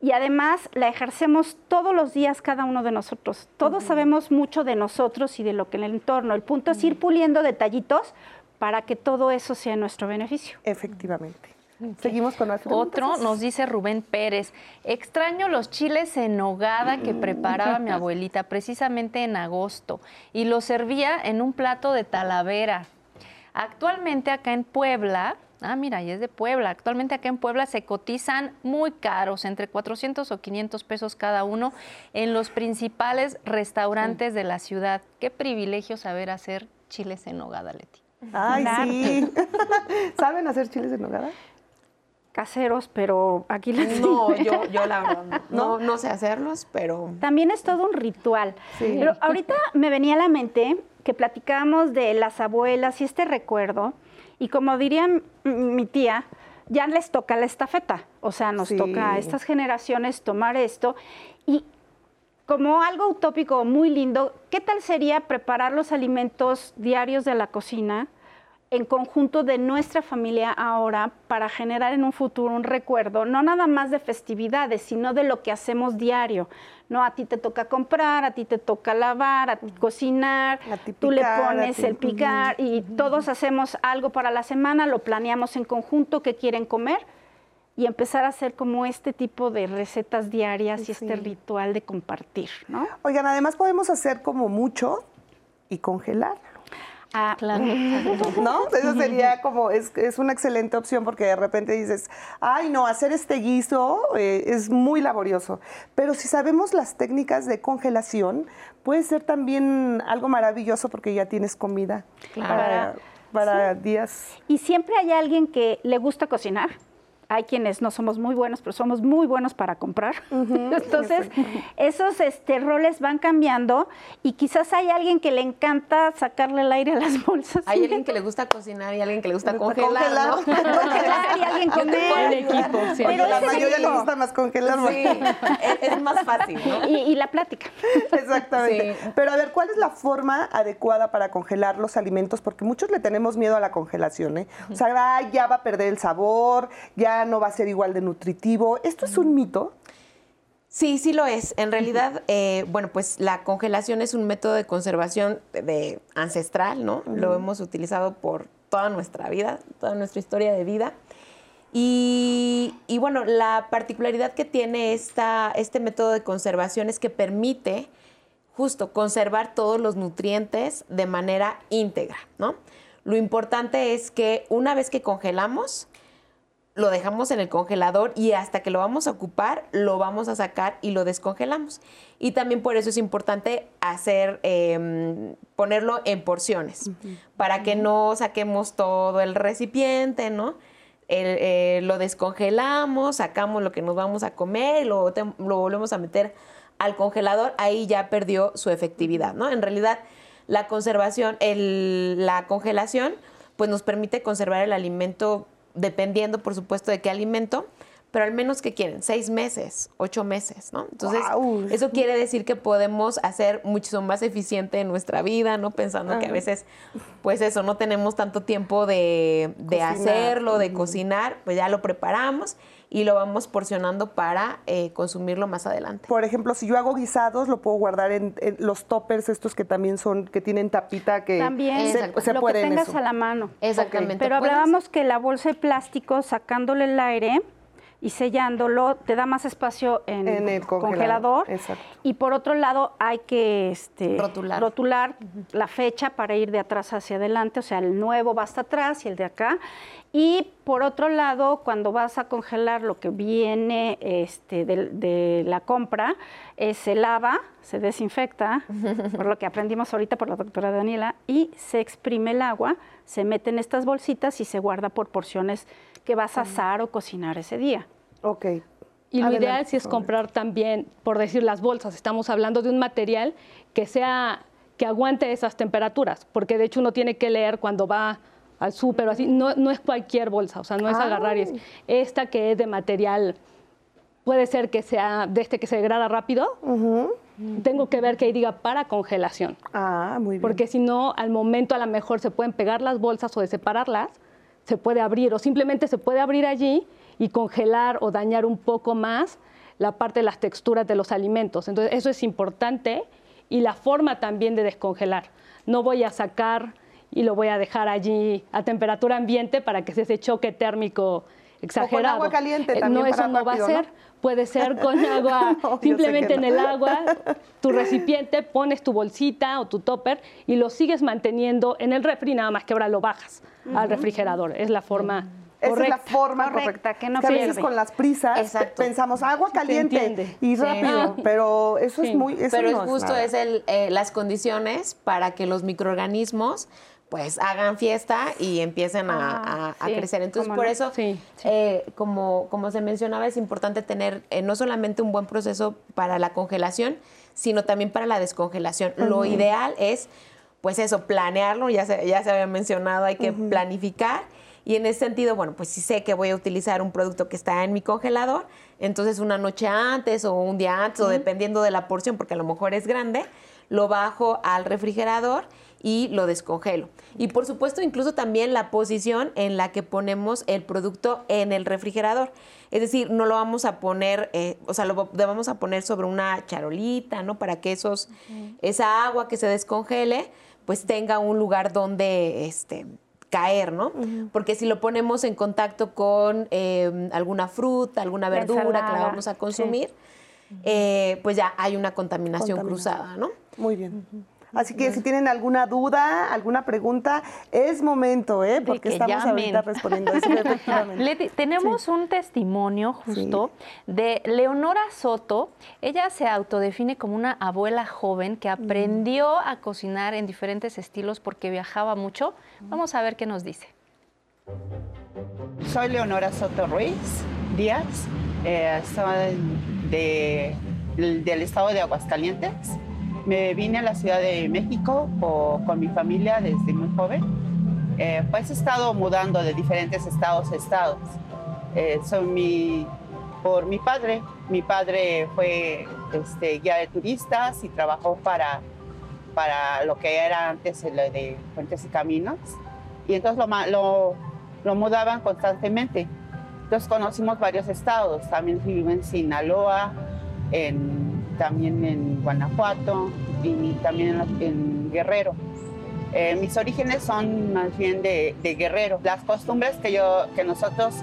y además la ejercemos todos los días cada uno de nosotros. Todos sabemos mucho de nosotros y de lo que en el entorno. El punto es ir puliendo detallitos para que todo eso sea nuestro beneficio. Efectivamente. Seguimos con otro. Otro nos dice Rubén Pérez. Extraño los chiles en nogada que preparaba mi abuelita precisamente en agosto y los servía en un plato de talavera. Actualmente acá en Puebla, ah mira, y es de Puebla, actualmente acá en Puebla se cotizan muy caros, entre 400 o 500 pesos cada uno en los principales restaurantes de la ciudad. Qué privilegio saber hacer chiles en nogada, Leti. Ay, sí. ¿Saben hacer chiles en nogada? Caseros, pero aquí les No, yo, yo la verdad no, no, sé hacerlos, pero... También es todo un ritual. Pero ahorita me venía a la mente que platicábamos de las abuelas y este recuerdo, y como dirían mi tía, ya les toca la estafeta, o sea, nos toca a estas generaciones tomar esto, y como algo utópico muy lindo, ¿qué tal sería preparar los alimentos diarios de la cocina? En conjunto de nuestra familia ahora para generar en un futuro un recuerdo, no nada más de festividades, sino de lo que hacemos diario. No, a ti te toca comprar, a ti te toca lavar, a ti cocinar, tú le pones el picar y todos hacemos algo para la semana, lo planeamos en conjunto, qué quieren comer y empezar a hacer como este tipo de recetas diarias y este ritual de compartir, ¿no? Oigan, además podemos hacer como mucho y congelar. Ah, claro. ¿No? Eso sería como, es, es, una excelente opción porque de repente dices, ay, no, hacer este guiso eh, es muy laborioso. Pero si sabemos las técnicas de congelación, puede ser también algo maravilloso porque ya tienes comida para, para días. Y siempre hay alguien que le gusta cocinar hay quienes no somos muy buenos, pero somos muy buenos para comprar. Entonces, esos este, roles van cambiando y quizás hay alguien que le encanta sacarle el aire a las bolsas. Hay alguien que le gusta cocinar y alguien que le gusta congelar. Congelar, congelar y alguien comer. equipo, sí. Pero la mayoría le gusta más congelar. Sí, es, más fácil, ¿no? Y, la plática. Exactamente. Pero a ver, ¿cuál es la forma adecuada para congelar los alimentos? Porque muchos le tenemos miedo a la congelación, ¿eh? O sea, ya va a perder el sabor, ya no va a ser igual de nutritivo. ¿Esto es un mito? Sí, sí lo es. En realidad, eh, bueno, pues la congelación es un método de conservación de, ancestral, ¿no? Lo hemos utilizado por toda nuestra vida, toda nuestra historia de vida. Y, bueno, la particularidad que tiene esta, este método de conservación es que permite justo conservar todos los nutrientes de manera íntegra, ¿no? Lo importante es que una vez que congelamos, lo dejamos en el congelador y hasta que lo vamos a ocupar, lo vamos a sacar y lo descongelamos. Y también por eso es importante hacer, em, ponerlo en porciones, para que no saquemos todo el recipiente, ¿no? Eh, lo descongelamos, sacamos lo que nos vamos a comer, lo, lo volvemos a meter al congelador, ahí ya perdió su efectividad, ¿no? En realidad, la conservación, la congelación, pues nos permite conservar el alimento dependiendo por supuesto de qué alimento, pero al menos que quieren, seis meses, ocho meses, ¿no? Entonces, eso quiere decir que podemos hacer mucho más eficiente en nuestra vida, ¿no? Pensando que a veces, pues eso, no tenemos tanto tiempo de, de hacerlo, de cocinar, pues ya lo preparamos y lo vamos porcionando para eh, consumirlo más adelante. Por ejemplo, si yo hago guisados, lo puedo guardar en, en los toppers estos que también son, que tienen tapita que También se, se lo puede que en tengas eso. a la mano. Exactamente. Pero Puedes- hablábamos que la bolsa de plástico, sacándole el aire y sellándolo, te da más espacio en, En el congelador, exacto. Y por otro lado, hay que este, Rotular. rotular la fecha para ir de atrás hacia adelante, o sea, el nuevo va hasta atrás y el de acá. Y por otro lado, cuando vas a congelar lo que viene este, de, de la compra, eh, se lava, se desinfecta, por lo que aprendimos ahorita por la doctora Daniela, y se exprime el agua, se mete en estas bolsitas y se guarda por porciones que vas a asar o cocinar ese día. Ok. Y lo Adelante, ideal sí es comprar también, por decir las bolsas, estamos hablando de un material que sea que aguante esas temperaturas, porque de hecho uno tiene que leer cuando va al súper o así, no, no es cualquier bolsa, o sea, no es Ah. agarrar y es esta que es de material, puede ser que sea de este que se degrada rápido, tengo que ver que ahí diga para congelación, Ah, muy bien. porque si no, al momento a lo mejor se pueden pegar las bolsas o de separarlas, se puede abrir o simplemente se puede abrir allí y congelar o dañar un poco más la parte de las texturas de los alimentos. Entonces, eso es importante y la forma también de descongelar. No voy a sacar y lo voy a dejar allí a temperatura ambiente para que sea ese choque térmico exagerado. agua caliente Eh, también No, eso no va a ser. Puede ser con agua, No, simplemente en no. el agua, tu recipiente, pones tu bolsita o tu topper y lo sigues manteniendo en el refri, nada más que ahora lo bajas al refrigerador. Es la forma Esa es la forma correcta. Correcta, que no a veces con las prisas Exacto. pensamos agua caliente y Sí. rápido, pero eso es muy. eso Pero no es justo nada. es el, eh, las condiciones para que los microorganismos pues hagan fiesta y empiecen a, Ah, a- a sí, crecer. Entonces, por no. eso, Sí, sí. eh, como, como se mencionaba, es importante tener eh, no solamente un buen proceso para la congelación, sino también para la descongelación. Lo ideal es, pues eso, planearlo, ya se, ya se había mencionado, hay que planificar. Y en ese sentido, bueno, pues si sé que voy a utilizar un producto que está en mi congelador, entonces una noche antes o un día antes, o dependiendo de la porción, porque a lo mejor es grande, lo bajo al refrigerador y lo descongelo. Y por supuesto, incluso también la posición en la que ponemos el producto en el refrigerador. Es decir, no lo vamos a poner, eh, o sea, lo va- vamos a poner sobre una charolita, ¿no? Para que esos, esa agua que se descongele, pues tenga un lugar donde este, caer, ¿no? Porque si lo ponemos en contacto con eh, alguna fruta, alguna La verdura que la vamos a sí. consumir, eh, pues ya hay una contaminación, Contaminación. cruzada, ¿no? Muy bien. Así que si tienen alguna duda, alguna pregunta, es momento, ¿eh? Porque que estamos llamen. ahorita respondiendo eso, efectivamente. Leti, tenemos un testimonio justo de Leonora Soto. Ella se autodefine como una abuela joven que aprendió a cocinar en diferentes estilos porque viajaba mucho. Vamos a ver qué nos dice. Soy Leonora Soto Ruiz Díaz, eh, soy de- del estado de Aguascalientes. Me vine a la Ciudad de México po- con mi familia desde muy joven. Eh, pues he estado mudando de diferentes estados a estados. Eh, soy mi, por mi padre. Mi padre fue este, guía de turistas y trabajó para, para lo que era antes lo de Puentes y Caminos. Y entonces lo, lo, lo mudaban constantemente. Entonces conocimos varios estados. También viví en Sinaloa, en, también en Guanajuato y también en, Guerrero. Eh, mis orígenes son más bien de, Guerrero. Las costumbres que, yo, que nosotros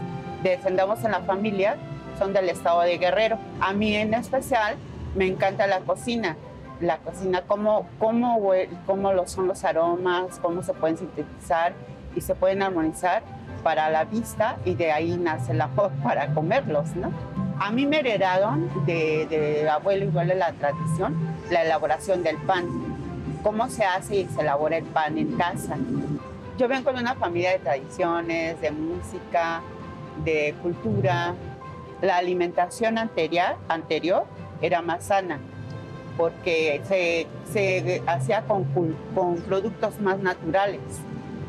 defendemos en la familia son del estado de Guerrero. A mí en especial me encanta la cocina. La cocina, cómo, cómo, cómo lo son los aromas, cómo se pueden sintetizar y se pueden armonizar para la vista y de ahí nace el amor para comerlos, ¿no? A mí me heredaron de, de abuelo igual la tradición la elaboración del pan, cómo se hace y se elabora el pan en casa. Yo vengo de una familia de tradiciones, de música, de cultura. La alimentación anterior, anterior era más sana porque se, se hacía con, con productos más naturales.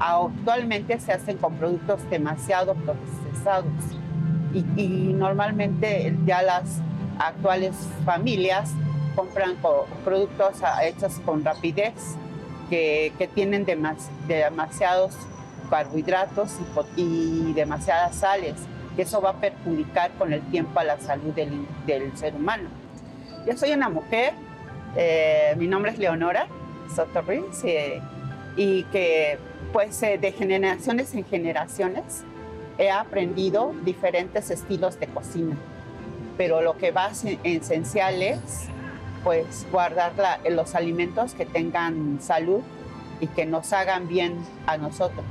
Actualmente se hacen con productos demasiado procesados. y, normalmente ya las actuales familias compran productos hechos con rapidez que, tienen demasiados carbohidratos y, demasiadas sales, que eso va a perjudicar con el tiempo a la salud del, ser humano. Yo soy una mujer, eh, mi nombre es Leonora Soto Ruiz, eh, y que pues eh, de generaciones en generaciones he aprendido diferentes estilos de cocina, pero lo que va esencial es pues guardar los alimentos que tengan salud y que nos hagan bien a nosotros,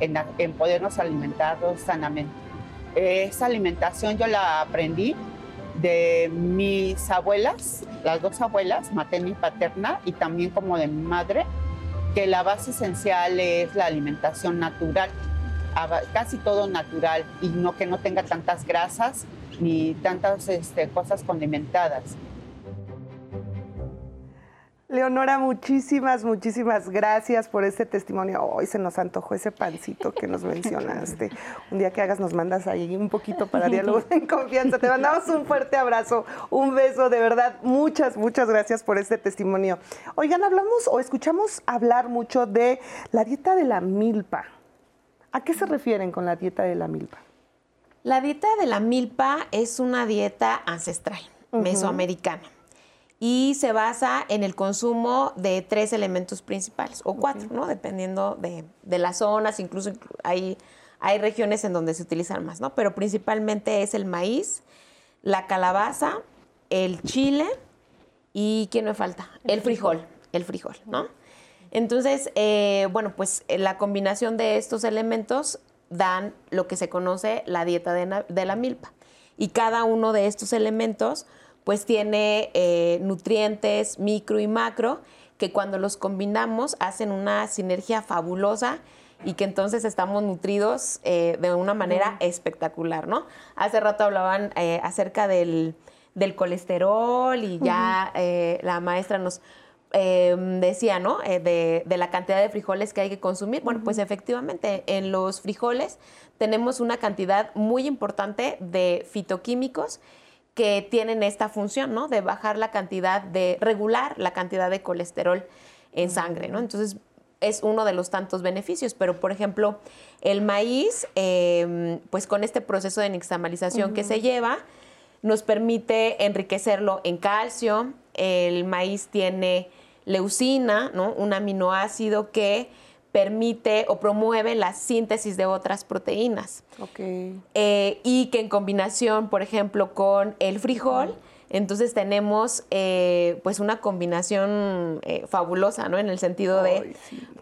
en, podernos alimentar sanamente. Esa alimentación yo la aprendí de mis abuelas, las dos abuelas, materna y paterna, y también como de mi madre, que la base esencial es la alimentación natural, casi todo natural y no que no tenga tantas grasas ni tantas este, cosas condimentadas. Leonora, muchísimas, muchísimas gracias por este testimonio. Hoy se nos antojó ese pancito que nos mencionaste. Un día que hagas nos mandas ahí un poquito para diálogos en confianza. Te mandamos un fuerte abrazo, un beso, de verdad. Muchas, muchas gracias por este testimonio. Oigan, hablamos o escuchamos hablar mucho de la dieta de la milpa. ¿A qué se refieren con la dieta de la milpa? La dieta de la milpa es una dieta ancestral, mesoamericana y se basa en el consumo de tres elementos principales, o cuatro, ¿no? Dependiendo de, las zonas, incluso hay, hay regiones en donde se utilizan más, ¿no? Pero principalmente es el maíz, la calabaza, el chile y, ¿quién me falta? El frijol, el frijol, ¿no? Entonces, eh, bueno, pues eh, la combinación de estos elementos dan lo que se conoce la dieta de, de la milpa. Y cada uno de estos elementos pues tiene eh, nutrientes micro y macro que cuando los combinamos hacen una sinergia fabulosa y que entonces estamos nutridos eh, de una manera espectacular, ¿no? Hace rato hablaban eh, acerca del, colesterol y ya la maestra nos em, decía, ¿no? De, de, la cantidad de frijoles que hay que consumir. Bueno, pues efectivamente, en los frijoles tenemos una cantidad muy importante de fitoquímicos que tienen esta función, ¿no? De bajar la cantidad de, regular la cantidad de colesterol en sangre, ¿no? Entonces, es uno de los tantos beneficios, pero por ejemplo, el maíz, em, pues con este proceso de nixtamalización que se lleva, nos permite enriquecerlo en calcio. El maíz tiene leucina, ¿no? Un aminoácido que permite o promueve la síntesis de otras proteínas. Eh, y que en combinación, por ejemplo, con el frijol, entonces tenemos eh, pues una combinación eh, fabulosa, ¿no? En el sentido de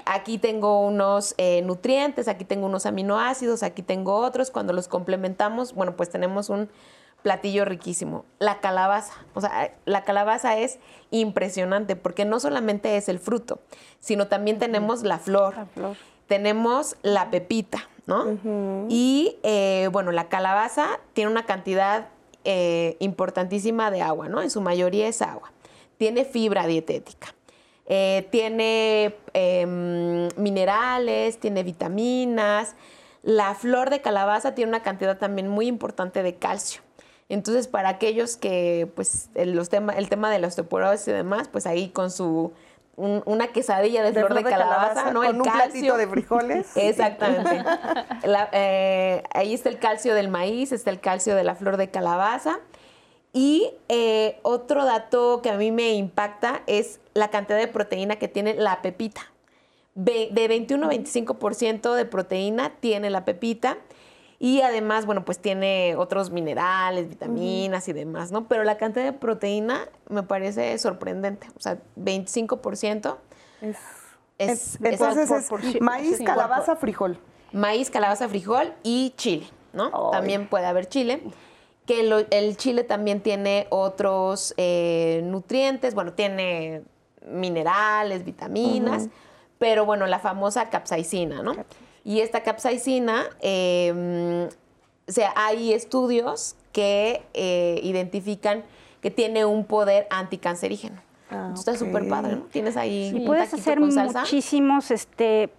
aquí tengo unos nutrientes, aquí tengo unos aminoácidos, aquí tengo otros. Cuando los complementamos, bueno, pues tenemos un platillo riquísimo. La calabaza, o sea, la calabaza es impresionante porque no solamente es el fruto, sino también tenemos la flor, tenemos la pepita, ¿no? Y eh, bueno, la calabaza tiene una cantidad eh, importantísima de agua, ¿no? En su mayoría es agua. Tiene fibra dietética. Eh, tiene em, minerales, tiene vitaminas. La flor de calabaza tiene una cantidad también muy importante de calcio. Entonces, para aquellos que, pues, el, los tema, el tema de la osteoporosis y demás, pues ahí con su una quesadilla de, flor, de, calabaza, ¿no? Con un platito de frijoles. Exactamente. Eh, ahí está el calcio del maíz, está el calcio de la flor de calabaza. Y eh, otro dato que a mí me impacta es la cantidad de proteína que tiene la pepita. De 21 a 25% de proteína tiene la pepita y además, bueno, pues tiene otros minerales, vitaminas y demás, ¿no? Pero la cantidad de proteína me parece sorprendente. O sea, 25% es... es entonces es, maíz, calabaza, frijol. Maíz, calabaza, frijol y chile, ¿no? También puede haber chile. Que el chile también tiene otros eh, nutrientes, bueno, tiene minerales, vitaminas, pero bueno, la famosa capsaicina, ¿no? Y esta capsaicina, em, o sea, hay estudios que eh, identifican que tiene un poder anticancerígeno. Ah, está súper padre, ¿no? Tienes ahí. Y puedes hacer muchísimos, este,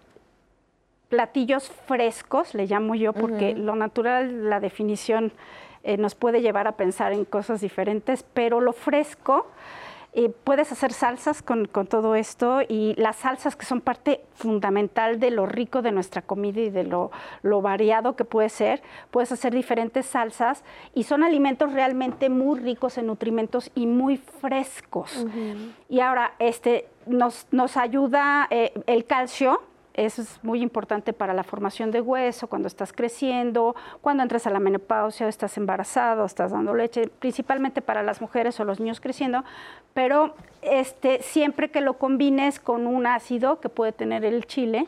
platillos frescos, le llamo yo, porque lo natural, la definición eh, nos puede llevar a pensar en cosas diferentes, pero lo fresco puedes hacer salsas con, todo esto y las salsas que son parte fundamental de lo rico de nuestra comida y de lo, variado que puede ser. Puedes hacer diferentes salsas y son alimentos realmente muy ricos en nutrimentos y muy frescos. Y ahora, este, nos, nos ayuda eh, el calcio, eso es muy importante para la formación de hueso, cuando estás creciendo, cuando entras a la menopausia, estás embarazado, estás dando leche, principalmente para las mujeres o los niños creciendo, pero este, siempre que lo combines con un ácido que puede tener el chile,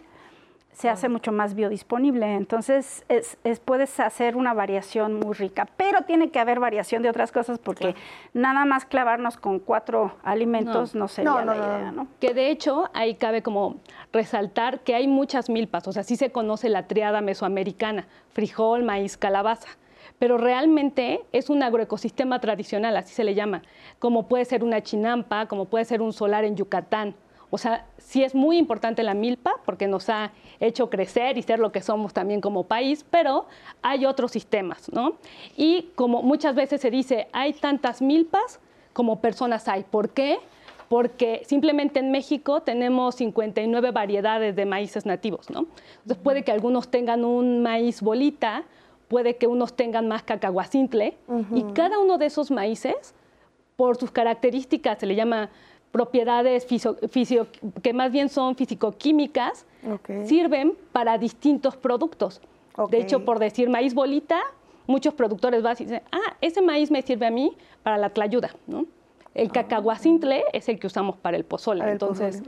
se hace mucho más biodisponible. Entonces, es, puedes hacer una variación muy rica, pero tiene que haber variación de otras cosas porque nada más clavarnos con cuatro alimentos no, sería la idea, ¿no? Que de hecho, ahí cabe como resaltar que hay muchas milpas, o sea, sí se conoce la triada mesoamericana, frijol, maíz, calabaza pero realmente es un agroecosistema tradicional, así se le llama, como puede ser una chinampa, como puede ser un solar en Yucatán, o sea, sí es muy importante la milpa porque nos ha hecho crecer y ser lo que somos también como país, pero hay otros sistemas, ¿no? Y como muchas veces se dice, hay tantas milpas como personas hay. ¿Por qué? Porque simplemente en México tenemos 59 variedades de maíces nativos, ¿no? Entonces puede que algunos tengan un maíz bolita, puede que unos tengan más cacahuacintle, y cada uno de esos maíces, por sus características, se le llama propiedades que más bien son fisicoquímicas, sirven para distintos productos. De hecho, por decir maíz bolita, muchos productores van y dicen, ah, ese maíz me sirve a mí para la tlayuda, ¿no? El ah. cacahuacintle es el que usamos para el pozole. Entonces,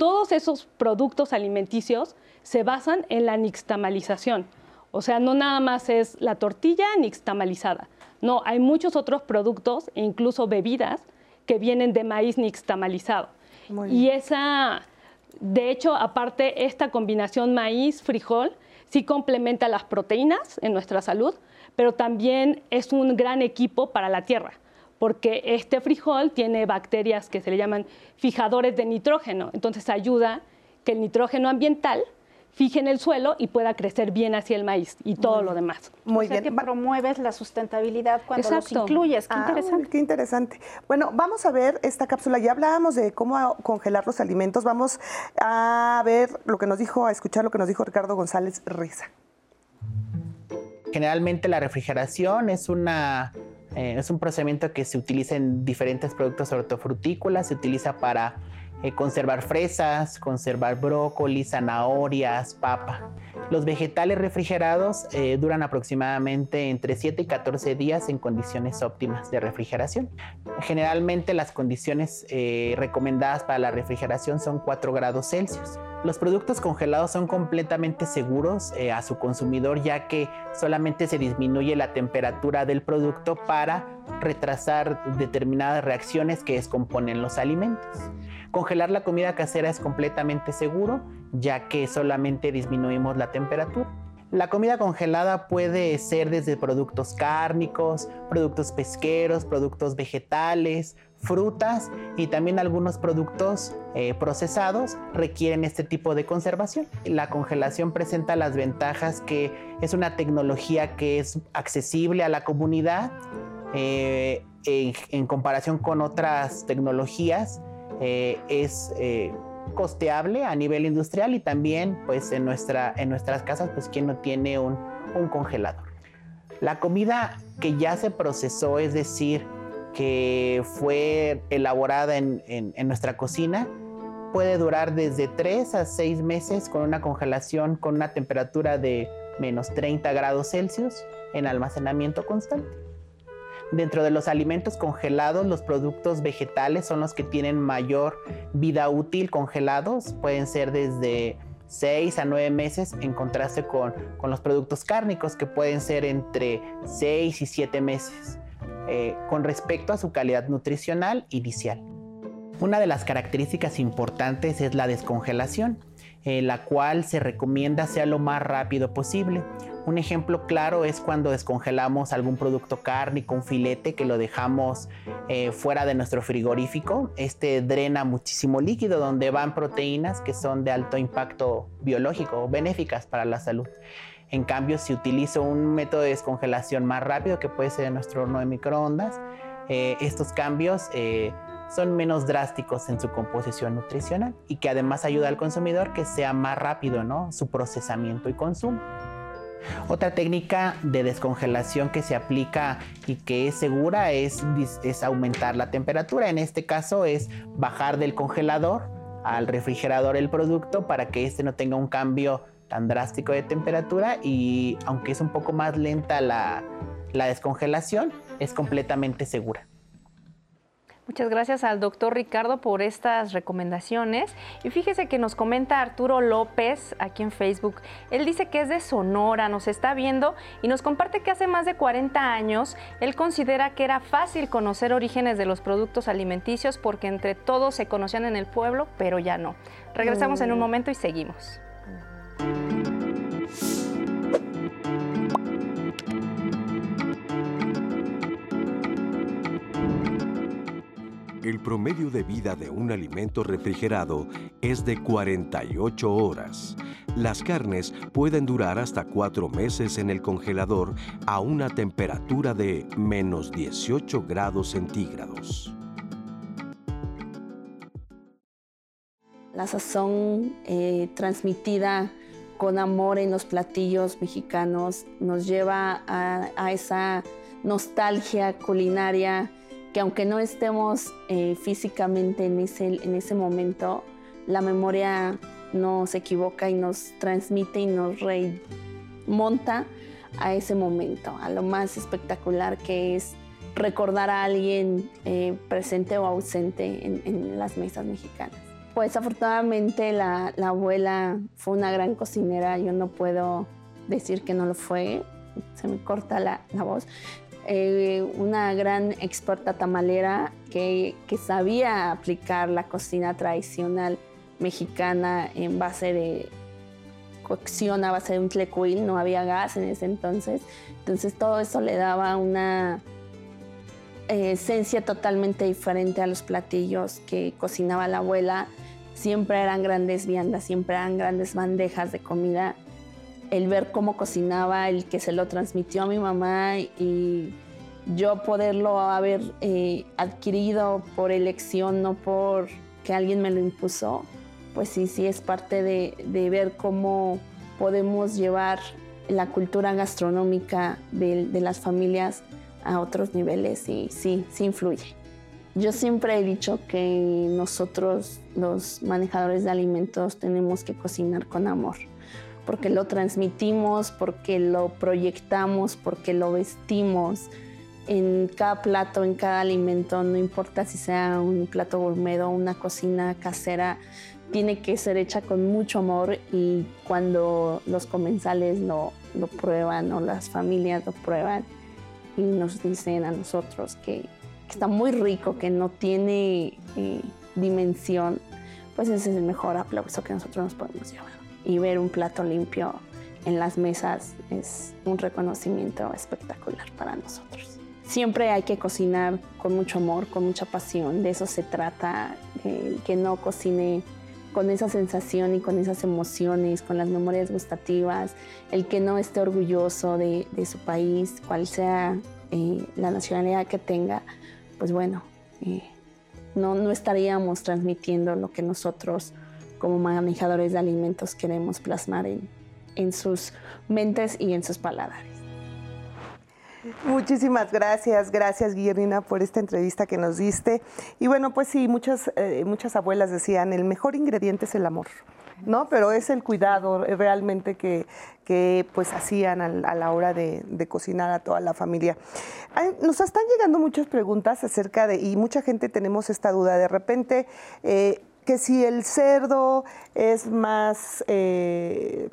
todos esos productos alimenticios se basan en la nixtamalización. O sea, no nada más es la tortilla nixtamalizada. No, hay muchos otros productos e incluso bebidas que vienen de maíz nixtamalizado. y esa, de hecho, aparte, esta combinación maíz-frijol sí complementa las proteínas en nuestra salud, pero también es un gran equipo para la tierra, porque este frijol tiene bacterias que se le llaman fijadores de nitrógeno, entonces ayuda que el nitrógeno ambiental fije en el suelo y pueda crecer bien hacia el maíz y todo lo demás. Muy o sea bien. que promueves la sustentabilidad cuando los incluyes. Qué ah, interesante. Qué interesante. Bueno, vamos a ver esta cápsula. Ya hablábamos de cómo congelar los alimentos. Vamos a ver lo que nos dijo, a escuchar lo que nos dijo Ricardo González Reza. Generalmente la refrigeración es una eh, es un procedimiento que se utiliza en diferentes productos hortofrutícolas, se utiliza para eh, conservar fresas, conservar brócoli, zanahorias, papa. Los vegetales refrigerados eh, duran aproximadamente entre 7 y 14 días en condiciones óptimas de refrigeración. Generalmente las condiciones eh, recomendadas para la refrigeración son 4 grados Celsius. Los productos congelados son completamente seguros a su consumidor ya que solamente se disminuye la temperatura del producto para retrasar determinadas reacciones que descomponen los alimentos. Congelar la comida casera es completamente seguro, ya que solamente disminuimos la temperatura. La comida congelada puede ser desde productos cárnicos, productos pesqueros, productos vegetales, frutas y también algunos productos eh, procesados requieren este tipo de conservación. La congelación presenta las ventajas que es una tecnología que es accesible a la comunidad eh, en comparación con otras tecnologías eh, es eh, costeable a nivel industrial y también pues en, nuestra, en nuestras casas pues quien no tiene un, congelador. La comida que ya se procesó, es decir, que fue elaborada en, en, nuestra cocina, puede durar desde 3 a 6 meses con una congelación con una temperatura de menos 30 grados Celsius en almacenamiento constante. Dentro de los alimentos congelados, los productos vegetales son los que tienen mayor vida útil congelados. Pueden ser desde 6 a 9 meses en contraste con, los productos cárnicos que pueden ser entre 6 y 7 meses eh, con respecto a su calidad nutricional inicial. Una de las características importantes es la descongelación, la cual se recomienda sea lo más rápido posible. Un ejemplo claro es cuando descongelamos algún producto cárnico, un filete que lo dejamos eh, fuera de nuestro frigorífico. Este drena muchísimo líquido donde van proteínas que son de alto impacto biológico o benéficas para la salud. En cambio, si utilizo un método de descongelación más rápido, que puede ser nuestro horno de microondas, eh, estos cambios eh, son menos drásticos en su composición nutricional y que además ayuda al consumidor que sea más rápido ¿no? su procesamiento y consumo. Otra técnica de descongelación que se aplica y que es segura es, es aumentar la temperatura. En este caso es bajar del congelador al refrigerador el producto para que este no tenga un cambio tan drástico de temperatura y aunque es un poco más lenta la, la descongelación, es completamente segura. Muchas gracias al doctor Ricardo por estas recomendaciones. Y fíjese que nos comenta Arturo López aquí en Facebook. Él dice que es de Sonora, nos está viendo y nos comparte que hace más de 40 años él considera que era fácil conocer orígenes de los productos alimenticios porque entre todos se conocían en el pueblo, pero ya no. Regresamos en un mm. momento y seguimos. El promedio de vida de un alimento refrigerado es de 48 horas. Las carnes pueden durar hasta cuatro meses en el congelador a una temperatura de menos 18 grados centígrados. La sazón eh, transmitida con amor en los platillos mexicanos nos lleva a esa nostalgia culinaria que aunque no estemos eh, físicamente en ese, en ese momento, la memoria nos equivoca y nos transmite y nos remonta a ese momento, a lo más espectacular que es recordar a alguien eh, presente o ausente en, las mesas mexicanas. Pues afortunadamente la, abuela fue una gran cocinera, yo no puedo decir que no lo fue, se me corta la, la voz, eh, una gran experta tamalera que, sabía aplicar la cocina tradicional mexicana en base de cocción a base de un tlecuil, no había gas en ese entonces, entonces todo eso le daba una eh, esencia totalmente diferente a los platillos que cocinaba la abuela. Siempre eran grandes viandas, siempre eran grandes bandejas de comida el ver cómo cocinaba, el que se lo transmitió a mi mamá y yo poderlo haber eh, adquirido por elección, no por que alguien me lo impuso, pues sí, sí es parte de, ver cómo podemos llevar la cultura gastronómica de, de, las familias a otros niveles y sí, sí influye. Yo siempre he dicho que nosotros, los manejadores de alimentos, tenemos que cocinar con amor porque lo transmitimos, porque lo proyectamos, porque lo vestimos en cada plato, en cada alimento, no importa si sea un plato gourmet o una cocina casera, tiene que ser hecha con mucho amor y cuando los comensales lo, prueban o las familias lo prueban y nos dicen a nosotros que, está muy rico, que no tiene eh, dimensión, pues ese es el mejor aplauso que nosotros nos podemos llevar y ver un plato limpio en las mesas es un reconocimiento espectacular para nosotros. Siempre hay que cocinar con mucho amor, con mucha pasión, de eso se trata, que no cocine con esa sensación y con esas emociones, con las memorias gustativas, el que no esté orgulloso de, su país, cual sea eh, la nacionalidad que tenga, pues bueno, eh, no estaríamos transmitiendo lo que nosotros como manejadores de alimentos queremos plasmar en, en sus mentes y en sus paladares. Muchísimas gracias, gracias Guillermina por esta entrevista que nos diste. Y bueno, pues sí, muchas, eh, muchas abuelas decían, el mejor ingrediente es el amor, ¿no? Pero es el cuidado realmente que, que pues hacían a, la hora de, cocinar a toda la familia. nos están llegando muchas preguntas acerca de, y mucha gente tenemos esta duda, de repente... Eh, que si el cerdo es más eh,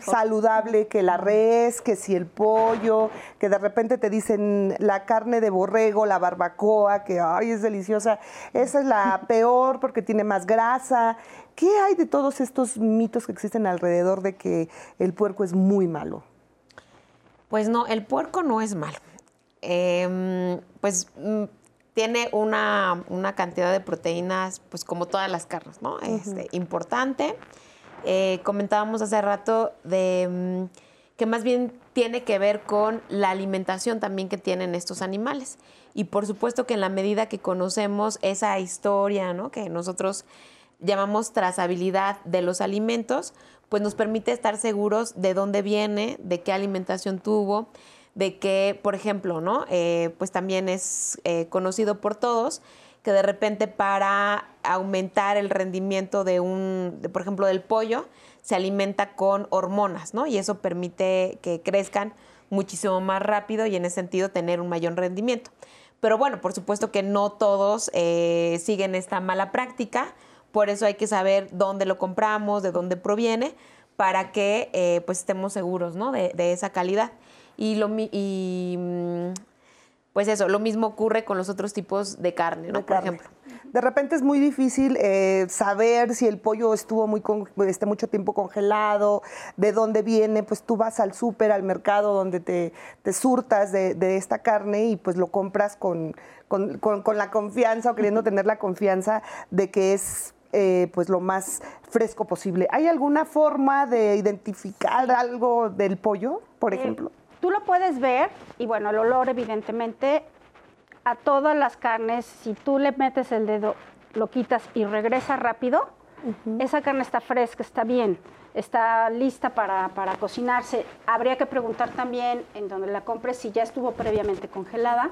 saludable que la res, que si el pollo, que de repente te dicen la carne de borrego, la barbacoa, que ay, es deliciosa, esa es la peor porque tiene más grasa. ¿Qué hay de todos estos mitos que existen alrededor de que el puerco es muy malo? Pues no, el puerco no es malo. Em, pues mm, tiene una, cantidad de proteínas, pues como todas las carnes, ¿no? Este, importante. Eh, comentábamos hace rato de mm, que más bien tiene que ver con la alimentación también que tienen estos animales. Y por supuesto que en la medida que conocemos esa historia, ¿no? Que nosotros llamamos trazabilidad de los alimentos, pues nos permite estar seguros de dónde viene, de qué alimentación tuvo, de que, por ejemplo, ¿no? Eh, pues también es eh, conocido por todos que de repente para aumentar el rendimiento de un, por ejemplo, del pollo, se alimenta con hormonas, ¿no? Y eso permite que crezcan muchísimo más rápido y en ese sentido tener un mayor rendimiento. Pero bueno, por supuesto que no todos eh, siguen esta mala práctica, por eso hay que saber dónde lo compramos, de dónde proviene, para que pues estemos seguros ¿no? de, de esa calidad. Y, lo, y mm, pues eso, lo mismo ocurre con los otros tipos de carne, ¿no? Por ejemplo. De repente es muy difícil eh, saber si el pollo estuvo muy este, mucho tiempo congelado, de dónde viene, pues tú vas al súper, al mercado donde te, surtas de, esta carne y pues lo compras con, con, la confianza o queriendo tener la confianza de que es eh, pues lo más fresco posible. ¿Hay alguna forma de identificar algo del pollo, por eh, ejemplo? Tú lo puedes ver y bueno, el olor evidentemente a todas las carnes, si tú le metes el dedo, lo quitas y regresa rápido, esa carne está fresca, está bien, está lista para, para, cocinarse. Habría que preguntar también en donde la compres si ya estuvo previamente congelada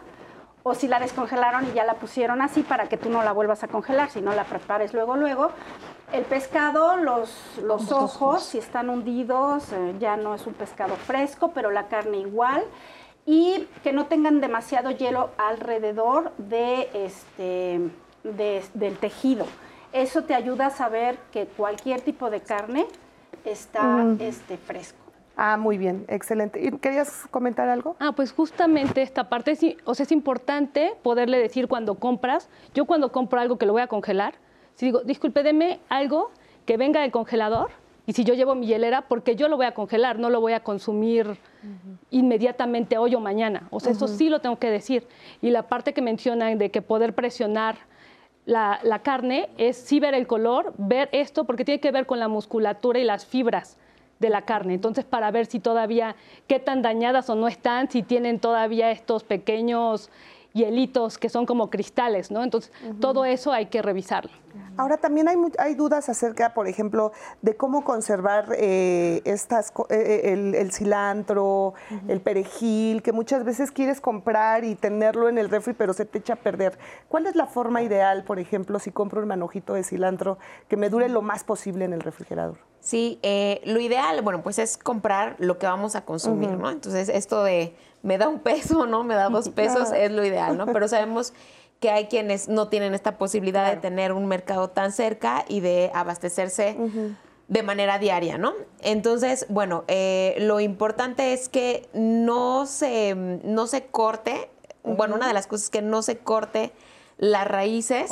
o si la descongelaron y ya la pusieron así para que tú no la vuelvas a congelar, si no la prepares luego, luego. El pescado, los, los ojos, si están hundidos, eh, ya no es un pescado fresco, pero la carne igual. Y que no tengan demasiado hielo alrededor de este, del tejido. Eso te ayuda a saber que cualquier tipo de carne está mm. este, fresco. Ah, muy bien, excelente. ¿Y querías comentar algo? Ah, pues justamente esta parte, o sea, es importante poderle decir cuando compras, yo cuando compro algo que lo voy a congelar, si digo, disculpe, deme algo que venga del congelador, y si yo llevo mi hielera, porque yo lo voy a congelar, no lo voy a consumir inmediatamente hoy o mañana. O sea, eso sí lo tengo que decir. Y la parte que mencionan de que poder presionar la, la, carne es sí ver el color, ver esto, porque tiene que ver con la musculatura y las fibras de la carne. Entonces, para ver si todavía, qué tan dañadas o no están, si tienen todavía estos pequeños hielitos que son como cristales, ¿no? Entonces, todo eso hay que revisarlo. Ahora también hay, hay dudas acerca, por ejemplo, de cómo conservar eh, estas, eh, eh, el, cilantro, el perejil, que muchas veces quieres comprar y tenerlo en el refri, pero se te echa a perder. ¿Cuál es la forma ideal, por ejemplo, si compro un manojito de cilantro que me dure lo más posible en el refrigerador? Sí, lo ideal, bueno, pues es comprar lo que vamos a consumir, ¿no? Entonces, esto de me da un peso, ¿no? Me da dos pesos, es lo ideal, ¿no? Pero sabemos que hay quienes no tienen esta posibilidad de tener un mercado tan cerca y de abastecerse de manera diaria, ¿no? Entonces, bueno, eh, lo importante es que no se, no se corte, bueno, una de las cosas es que no se corte las raíces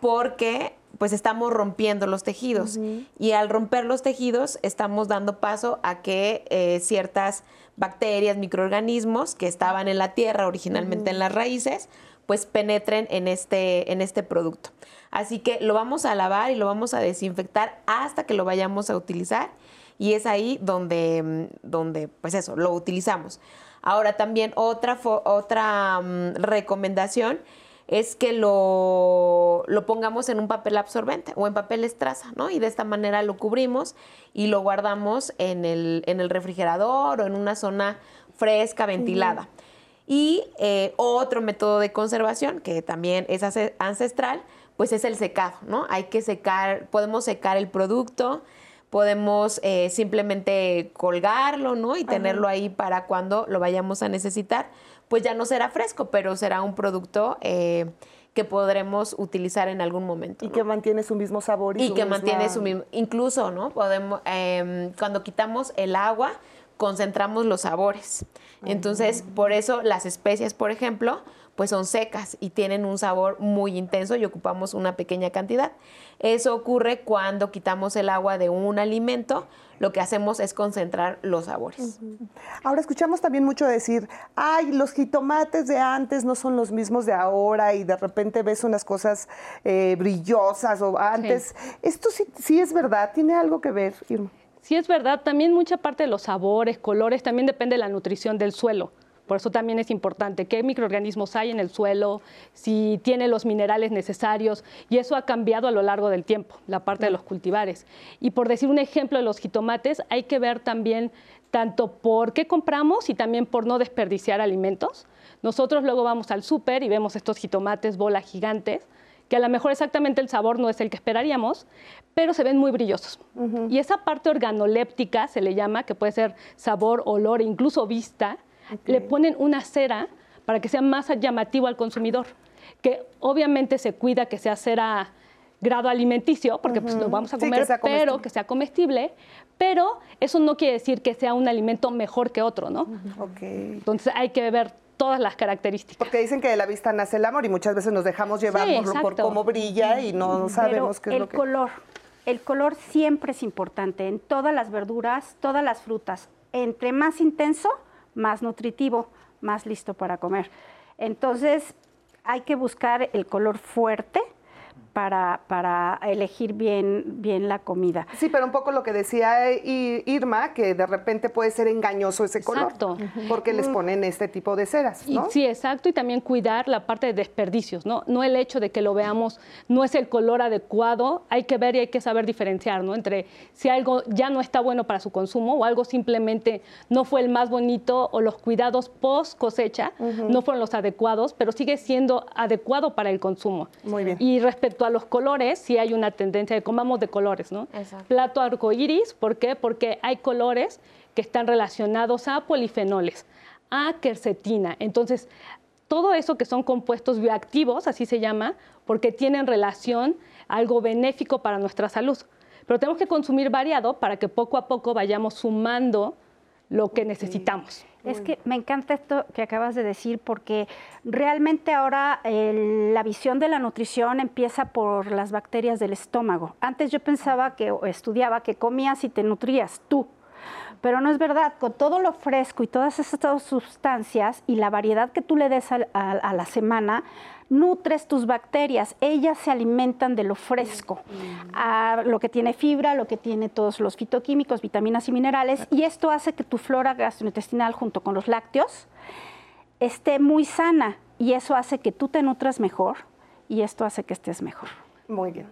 porque pues estamos rompiendo los tejidos. Y al romper los tejidos estamos dando paso a que eh, ciertas bacterias, microorganismos que estaban en la tierra originalmente en las raíces, pues penetren en este, en este producto. Así que lo vamos a lavar y lo vamos a desinfectar hasta que lo vayamos a utilizar y es ahí donde, mm, donde pues eso, lo utilizamos. Ahora también otra, otra mm, recomendación es que lo, lo, pongamos en un papel absorbente o en papel estraza, ¿no? Y de esta manera lo cubrimos y lo guardamos en el, en el refrigerador o en una zona fresca, ventilada. Y eh, otro método de conservación, que también es ancestral, pues es el secado, ¿no? Hay que secar, podemos secar el producto, podemos eh, simplemente colgarlo, ¿no? Y tenerlo ahí para cuando lo vayamos a necesitar, pues ya no será fresco, pero será un producto eh, que podremos utilizar en algún momento. Y que mantiene su mismo sabor. Y, que mantiene su mismo, incluso, ¿no? Podemos, em, cuando quitamos el agua, concentramos los sabores. Entonces, por eso las especias, por ejemplo, pues son secas y tienen un sabor muy intenso y ocupamos una pequeña cantidad. Eso ocurre cuando quitamos el agua de un alimento, lo que hacemos es concentrar los sabores. Ahora escuchamos también mucho decir, ay, los jitomates de antes no son los mismos de ahora y de repente ves unas cosas eh, brillosas o antes. ¿Esto sí, sí es verdad? ¿Tiene algo que ver, Irma? Sí es verdad, también mucha parte de los sabores, colores, también depende de la nutrición del suelo. Por eso también es importante qué microorganismos hay en el suelo, si tiene los minerales necesarios, y eso ha cambiado a lo largo del tiempo, la parte de los cultivares. Y por decir un ejemplo de los jitomates, hay que ver también tanto por qué compramos y también por no desperdiciar alimentos. Nosotros luego vamos al súper y vemos estos jitomates bola gigantes, que a lo mejor exactamente el sabor no es el que esperaríamos, pero se ven muy brillosos. Y esa parte organoléptica se le llama, que puede ser sabor, olor e incluso vista, le ponen una cera para que sea más llamativo al consumidor, que obviamente se cuida que sea cera grado alimenticio, porque pues nos vamos a comer, pero que sea comestible, pero eso no quiere decir que sea un alimento mejor que otro, ¿no? Entonces hay que ver todas las características. Porque dicen que de la vista nace el amor y muchas veces nos dejamos llevar por, cómo brilla y no sabemos qué es lo que... El color, el color siempre es importante en todas las verduras, todas las frutas. Entre más intenso, más nutritivo, más listo para comer. Entonces, hay que buscar el color fuerte, para, para, elegir bien, bien la comida. Sí, pero un poco lo que decía Irma, que de repente puede ser engañoso ese color. Exacto. Porque les ponen este tipo de ceras, ¿no? sí, exacto, y también cuidar la parte de desperdicios, ¿no? No el hecho de que lo veamos, no es el color adecuado, hay que ver y hay que saber diferenciar, ¿no? Entre si algo ya no está bueno para su consumo o algo simplemente no fue el más bonito o los cuidados post cosecha no fueron los adecuados, pero sigue siendo adecuado para el consumo. Muy bien. Y respecto a los colores, sí hay una tendencia de comamos de colores, ¿no? Plato arcoíris, ¿por qué? Porque hay colores que están relacionados a polifenoles, a quercetina. Entonces, todo eso que son compuestos bioactivos, así se llama, porque tienen relación a algo benéfico para nuestra salud. Pero tenemos que consumir variado para que poco a poco vayamos sumando lo que necesitamos. Es que me encanta esto que acabas de decir porque realmente ahora la visión de la nutrición empieza por las bacterias del estómago. Antes yo pensaba que o estudiaba que comías y te nutrías tú. Pero no es verdad, con todo lo fresco y todas esas sustancias y la variedad que tú le des a la semana, nutres tus bacterias, ellas se alimentan de lo fresco, lo que tiene fibra, lo que tiene todos los fitoquímicos, vitaminas y minerales, y esto hace que tu flora gastrointestinal junto con los lácteos esté muy sana y eso hace que tú te nutras mejor y esto hace que estés mejor. Muy bien.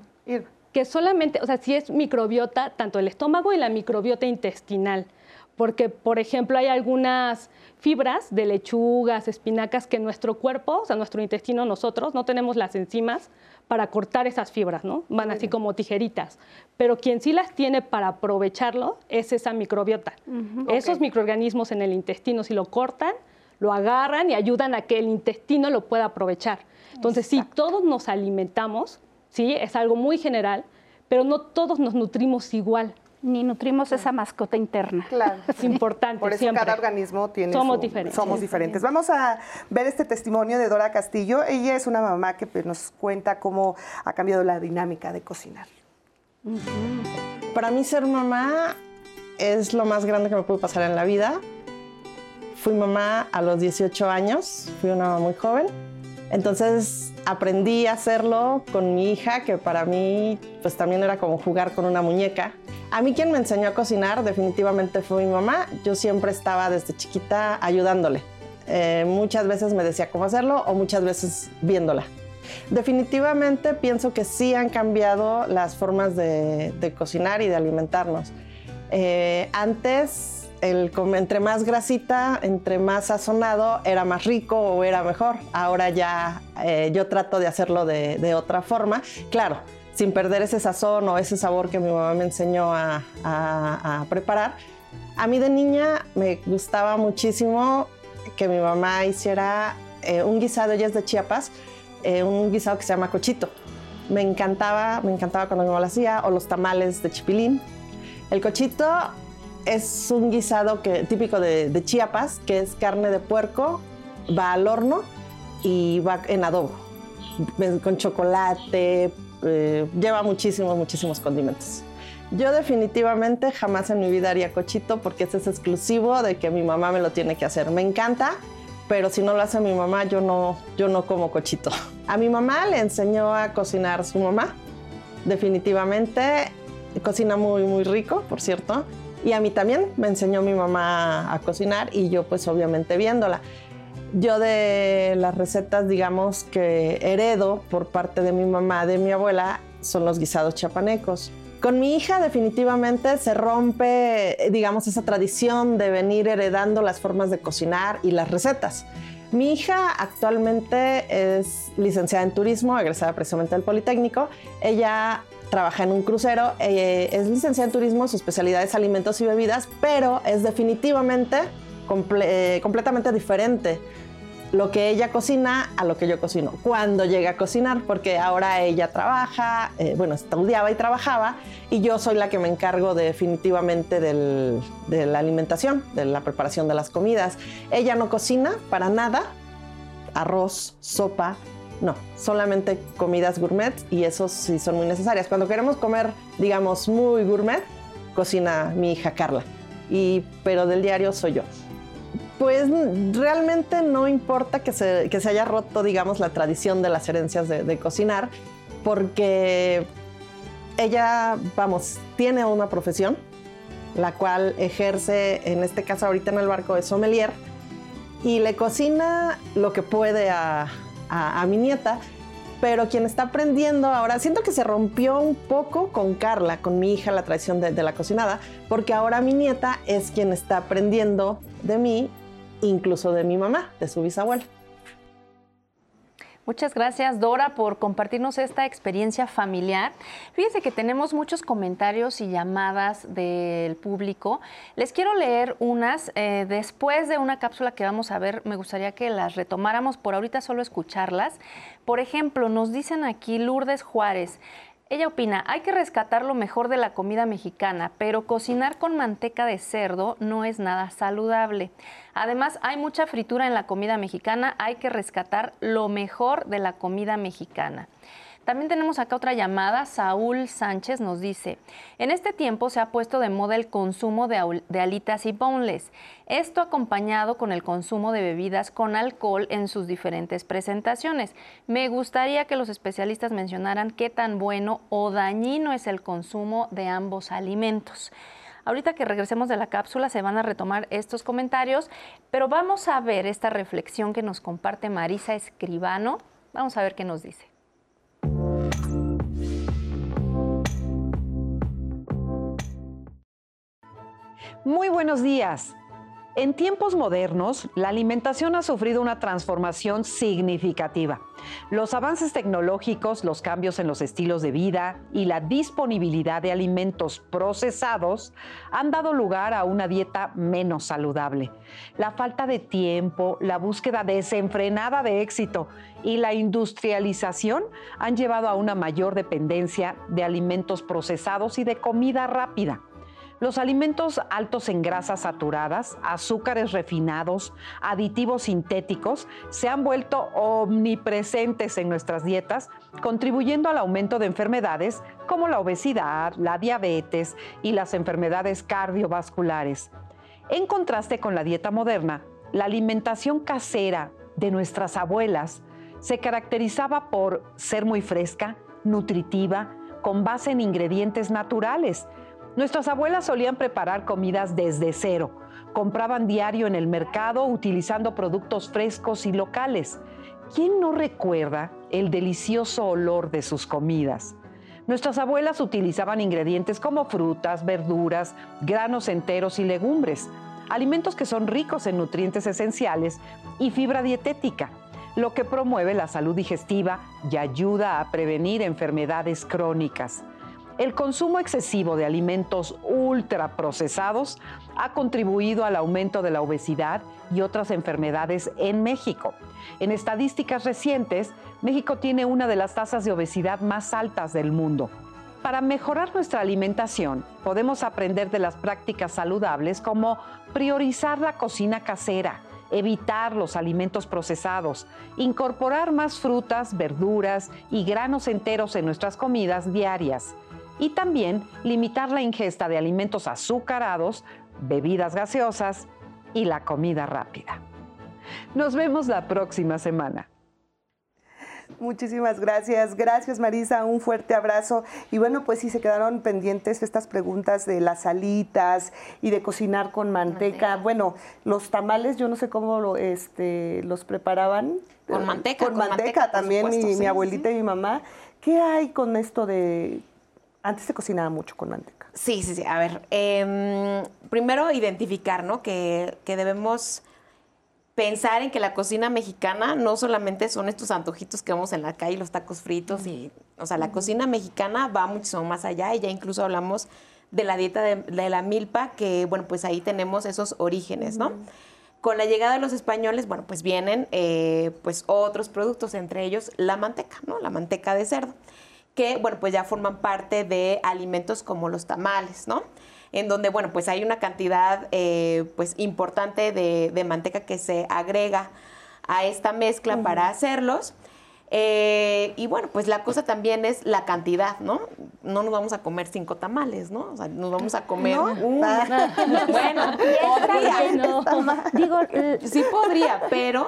Que solamente, o sea, si es microbiota, tanto el estómago y la microbiota intestinal porque, por ejemplo, hay algunas fibras de lechugas, espinacas que nuestro cuerpo, o sea, nuestro intestino, nosotros, no tenemos las enzimas para cortar esas fibras, ¿no? Van así como tijeritas. Pero quien sí las tiene para aprovecharlo es esa microbiota. Esos microorganismos en el intestino, si lo cortan, lo agarran y ayudan a que el intestino lo pueda aprovechar. Entonces, si todos nos alimentamos, sí, es algo muy general, pero no todos nos nutrimos igual ni nutrimos esa mascota interna. Claro. Es importante. Por eso cada organismo tiene. Somos diferentes. Somos diferentes. Vamos a ver este testimonio de Dora Castillo. Ella es una mamá que pues, nos cuenta cómo ha cambiado la dinámica de cocinar. Para mí, ser mamá es lo más grande que me puede pasar en la vida. Fui mamá a los 18 años, fui una mamá muy joven. Entonces aprendí a hacerlo con mi hija, que para mí pues también era como jugar con una muñeca. A mí quien me enseñó a cocinar definitivamente fue mi mamá. Yo siempre estaba desde chiquita ayudándole. Eh, muchas veces me decía cómo hacerlo o muchas veces viéndola. Definitivamente pienso que sí han cambiado las formas de, cocinar y de alimentarnos. Eh, antes, el, entre más grasita, entre más sazonado, era más rico o era mejor. Ahora ya eh, yo trato de hacerlo de, otra forma. Claro, sin perder ese sazón o ese sabor que mi mamá me enseñó a, preparar. A mí de niña me gustaba muchísimo que mi mamá hiciera eh, un guisado, ella es de Chiapas, eh, un guisado que se llama cochito. Me encantaba, me encantaba cuando mi mamá lo hacía, o los tamales de chipilín. El cochito es un guisado que, típico de, Chiapas, que es carne de puerco, va al horno y va en adobo, con chocolate, eh, lleva muchísimos, muchísimos condimentos. Yo definitivamente jamás en mi vida haría cochito porque ese es exclusivo de que mi mamá me lo tiene que hacer. Me encanta, pero si no lo hace mi mamá, yo no, yo no como cochito. A mi mamá le enseñó a cocinar su mamá, definitivamente. Cocina muy, muy rico, por cierto. Y a mí también me enseñó mi mamá a cocinar y yo pues obviamente viéndola. Yo de las recetas, digamos, que heredo por parte de mi mamá, de mi abuela, son los guisados chapanecos. Con mi hija definitivamente se rompe, digamos, esa tradición de venir heredando las formas de cocinar y las recetas. Mi hija actualmente es licenciada en turismo, egresada precisamente del Politécnico. Ella trabaja en un crucero, eh, es licenciada en turismo, su especialidad es alimentos y bebidas, pero es definitivamente eh, completamente diferente lo que ella cocina a lo que yo cocino. Cuando llega a cocinar, porque ahora ella trabaja, eh, bueno, estudiaba y trabajaba, y yo soy la que me encargo definitivamente de la alimentación, de la preparación de las comidas. Ella no cocina para nada, arroz, sopa, no, solamente comidas gourmet y eso sí son muy necesarias. Cuando queremos comer, digamos, muy gourmet, cocina mi hija Carla, y, pero del diario soy yo. Pues realmente no importa que se, haya roto, digamos, la tradición de las herencias de, cocinar, porque ella, vamos, tiene una profesión, la cual ejerce, en este caso ahorita en el barco, de sommelier, y le cocina lo que puede a, mi nieta, pero quien está aprendiendo ahora, siento que se rompió un poco con Carla, con mi hija, la tradición de, de, la cocinada, porque ahora mi nieta es quien está aprendiendo de mí incluso de mi mamá, de su bisabuela. Muchas gracias, Dora, por compartirnos esta experiencia familiar. Fíjense que tenemos muchos comentarios y llamadas del público. Les quiero leer unas. Eh, después de una cápsula que vamos a ver, me gustaría que las retomáramos. Por ahorita solo escucharlas. Por ejemplo, nos dicen aquí Lourdes Juárez. Ella opina, hay que rescatar lo mejor de la comida mexicana, pero cocinar con manteca de cerdo no es nada saludable. Además, hay mucha fritura en la comida mexicana, hay que rescatar lo mejor de la comida mexicana. También tenemos acá otra llamada. Saúl Sánchez nos dice, en este tiempo se ha puesto de moda el consumo de, alitas y boneless. Esto acompañado con el consumo de bebidas con alcohol en sus diferentes presentaciones. Me gustaría que los especialistas mencionaran qué tan bueno o dañino es el consumo de ambos alimentos. Ahorita que regresemos de la cápsula se van a retomar estos comentarios, pero vamos a ver esta reflexión que nos comparte Marisa Escribano. Vamos a ver qué nos dice. Muy buenos días. En tiempos modernos, la alimentación ha sufrido una transformación significativa. Los avances tecnológicos, los cambios en los estilos de vida y la disponibilidad de alimentos procesados han dado lugar a una dieta menos saludable. La falta de tiempo, la búsqueda desenfrenada de éxito y la industrialización han llevado a una mayor dependencia de alimentos procesados y de comida rápida. Los alimentos altos en grasas saturadas, azúcares refinados, aditivos sintéticos se han vuelto omnipresentes en nuestras dietas, contribuyendo al aumento de enfermedades como la obesidad, la diabetes y las enfermedades cardiovasculares. En contraste con la dieta moderna, la alimentación casera de nuestras abuelas se caracterizaba por ser muy fresca, nutritiva, con base en ingredientes naturales, Nuestras abuelas solían preparar comidas desde cero. Compraban diario en el mercado utilizando productos frescos y locales. ¿Quién no recuerda el delicioso olor de sus comidas? Nuestras abuelas utilizaban ingredientes como frutas, verduras, granos enteros y legumbres, alimentos que son ricos en nutrientes esenciales y fibra dietética, lo que promueve la salud digestiva y ayuda a prevenir enfermedades crónicas. El consumo excesivo de alimentos ultraprocesados ha contribuido al aumento de la obesidad y otras enfermedades en México. En estadísticas recientes, México tiene una de las tasas de obesidad más altas del mundo. Para mejorar nuestra alimentación, podemos aprender de las prácticas saludables como priorizar la cocina casera, evitar los alimentos procesados, incorporar más frutas, verduras y granos enteros en nuestras comidas diarias y también limitar la ingesta de alimentos azucarados, bebidas gaseosas y la comida rápida. Nos vemos la próxima semana. Muchísimas gracias. Gracias, Marisa. Un fuerte abrazo. Y bueno, pues sí, se quedaron pendientes estas preguntas de las alitas y de cocinar con manteca. Bueno, los tamales, yo no sé cómo lo, este, los preparaban. Con manteca. Con, manteca, también, mi, abuelita y mi mamá. ¿Qué hay con esto de... Antes se cocinaba mucho con manteca. Sí, sí, sí. A ver, em, primero identificar, ¿no? Que, que debemos pensar en que la cocina mexicana no solamente son estos antojitos que vemos en la calle, los tacos fritos, y, o sea, la cocina mexicana va muchísimo más allá y ya incluso hablamos de la dieta de, la milpa, que bueno, pues ahí tenemos esos orígenes, ¿no? Con la llegada de los españoles, bueno, pues vienen eh, pues otros productos, entre ellos la manteca, ¿no? La manteca de cerdo, que bueno, pues ya forman parte de alimentos como los tamales, ¿no? en donde, bueno, pues hay una cantidad eh, pues importante de, manteca que se agrega a esta mezcla para hacerlos. Eh, y bueno, pues la cosa también es la cantidad, ¿no? No nos vamos a comer cinco tamales, ¿no? O sea, nos vamos a comer una. bueno, podría. Digo, sí podría, pero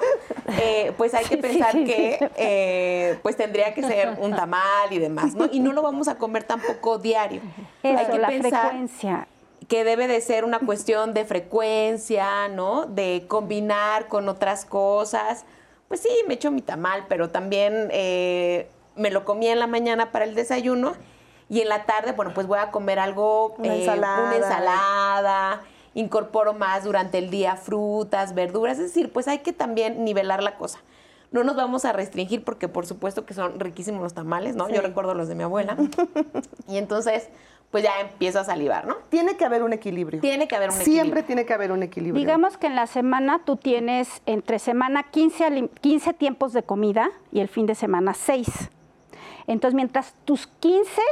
eh, pues hay que pensar que pues tendría que ser un tamal y demás, ¿no? Y no lo vamos a comer tampoco diario. hay que la pensar frecuencia que debe de ser una cuestión de frecuencia, ¿no? De combinar con otras cosas. Pues sí, me echo mi tamal, pero también eh, me lo comí en la mañana para el desayuno y en la tarde, bueno, pues voy a comer algo, una, ensalada. una ensalada, incorporo más durante el día frutas, verduras, es decir, pues hay que también nivelar la cosa. No nos vamos a restringir porque por supuesto que son riquísimos los tamales, ¿no? Yo recuerdo los de mi abuela. y entonces, pues ya empiezo a salivar, ¿no? Tiene que haber un equilibrio. Tiene que haber un equilibrio. Siempre tiene que haber un equilibrio. Digamos que en la semana tú tienes entre semana 15, 15 tiempos de comida y el fin de semana 6. Entonces, mientras tus 15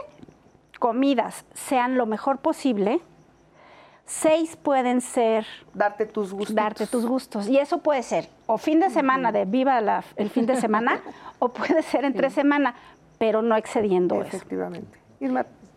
comidas sean lo mejor posible, seis pueden ser darte tus gustos. Darte tus gustos. Y eso puede ser o fin de semana de viva el fin de semana o puede ser entre semana, pero no excediendo eso. Efectivamente.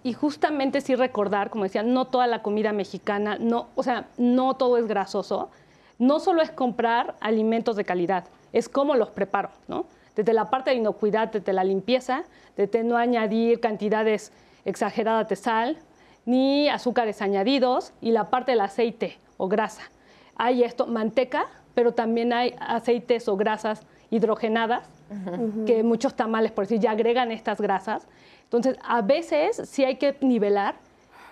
Y justamente sí recordar, como decía, no toda la comida mexicana, no, o sea, no todo es grasoso. No solo es comprar alimentos de calidad, es cómo los preparo, ¿no? Desde la parte de inocuidad, desde la limpieza, desde no añadir cantidades exageradas de sal, ni azúcares añadidos, y la parte del aceite o grasa. Hay esto, manteca, pero también hay aceites o grasas hidrogenadas, que muchos tamales, por decir, ya agregan estas grasas. Entonces, a veces sí hay que nivelar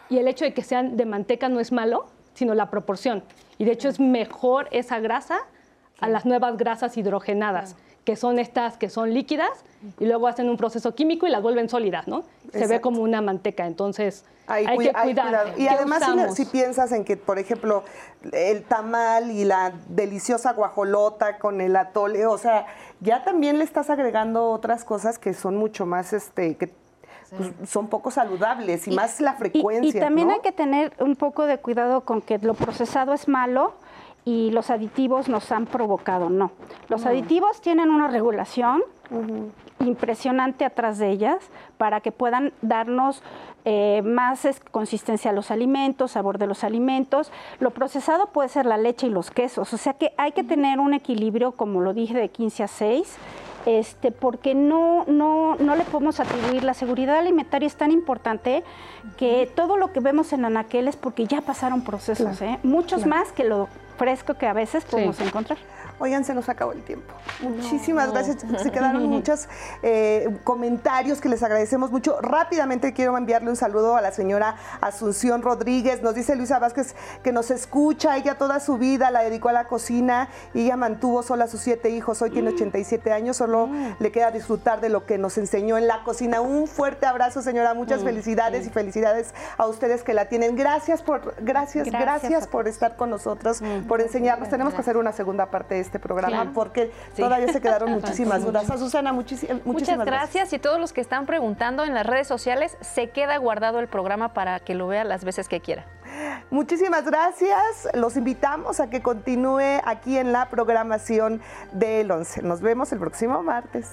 y el hecho de que sean de manteca no es malo, sino la proporción. Y de hecho es mejor esa grasa a las nuevas grasas hidrogenadas, que son estas que son líquidas y luego hacen un proceso químico y las vuelven sólidas, ¿no? Se ve como una manteca, entonces hay, que cuidar. Y además si, piensas en que, por ejemplo, el tamal y la deliciosa guajolota con el atole, o sea, ya también le estás agregando otras cosas que son mucho más, este, que pues, son poco saludables y, más la frecuencia. Y, también hay que tener un poco de cuidado con que lo procesado es malo y los aditivos nos han provocado, no. Los aditivos tienen una regulación impresionante atrás de ellas para que puedan darnos eh, más consistencia a los alimentos, sabor de los alimentos. Lo procesado puede ser la leche y los quesos, o sea que hay que tener un equilibrio, como lo dije, de 15 a 6 este, porque no, no, no le podemos atribuir. La seguridad alimentaria es tan importante que todo lo que vemos en Anaquel es porque ya pasaron procesos, ¿eh? muchos más que lo fresco que a veces podemos encontrar. Oigan, se nos acabó el tiempo. Muchísimas gracias. Se quedaron muchos eh, comentarios que les agradecemos mucho. Rápidamente quiero enviarle un saludo a la señora Asunción Rodríguez. Nos dice Luisa Vázquez que nos escucha. Ella toda su vida la dedicó a la cocina y ella mantuvo sola a sus siete hijos. Hoy tiene 87 mm. años. Solo mm. le queda disfrutar de lo que nos enseñó en la cocina. Un fuerte abrazo, señora. Muchas mm. felicidades y felicidades a ustedes que la tienen. Gracias por, gracias, gracias, por estar con nosotros, por enseñarnos. Tenemos que hacer una segunda parte este programa porque todavía se quedaron muchísimas dudas. A Susana, muchísimas, Muchas gracias. Y todos los que están preguntando en las redes sociales, se queda guardado el programa para que lo vea las veces que quiera. Muchísimas gracias. Los invitamos a que continúe aquí en la programación del 11. Nos vemos el próximo martes.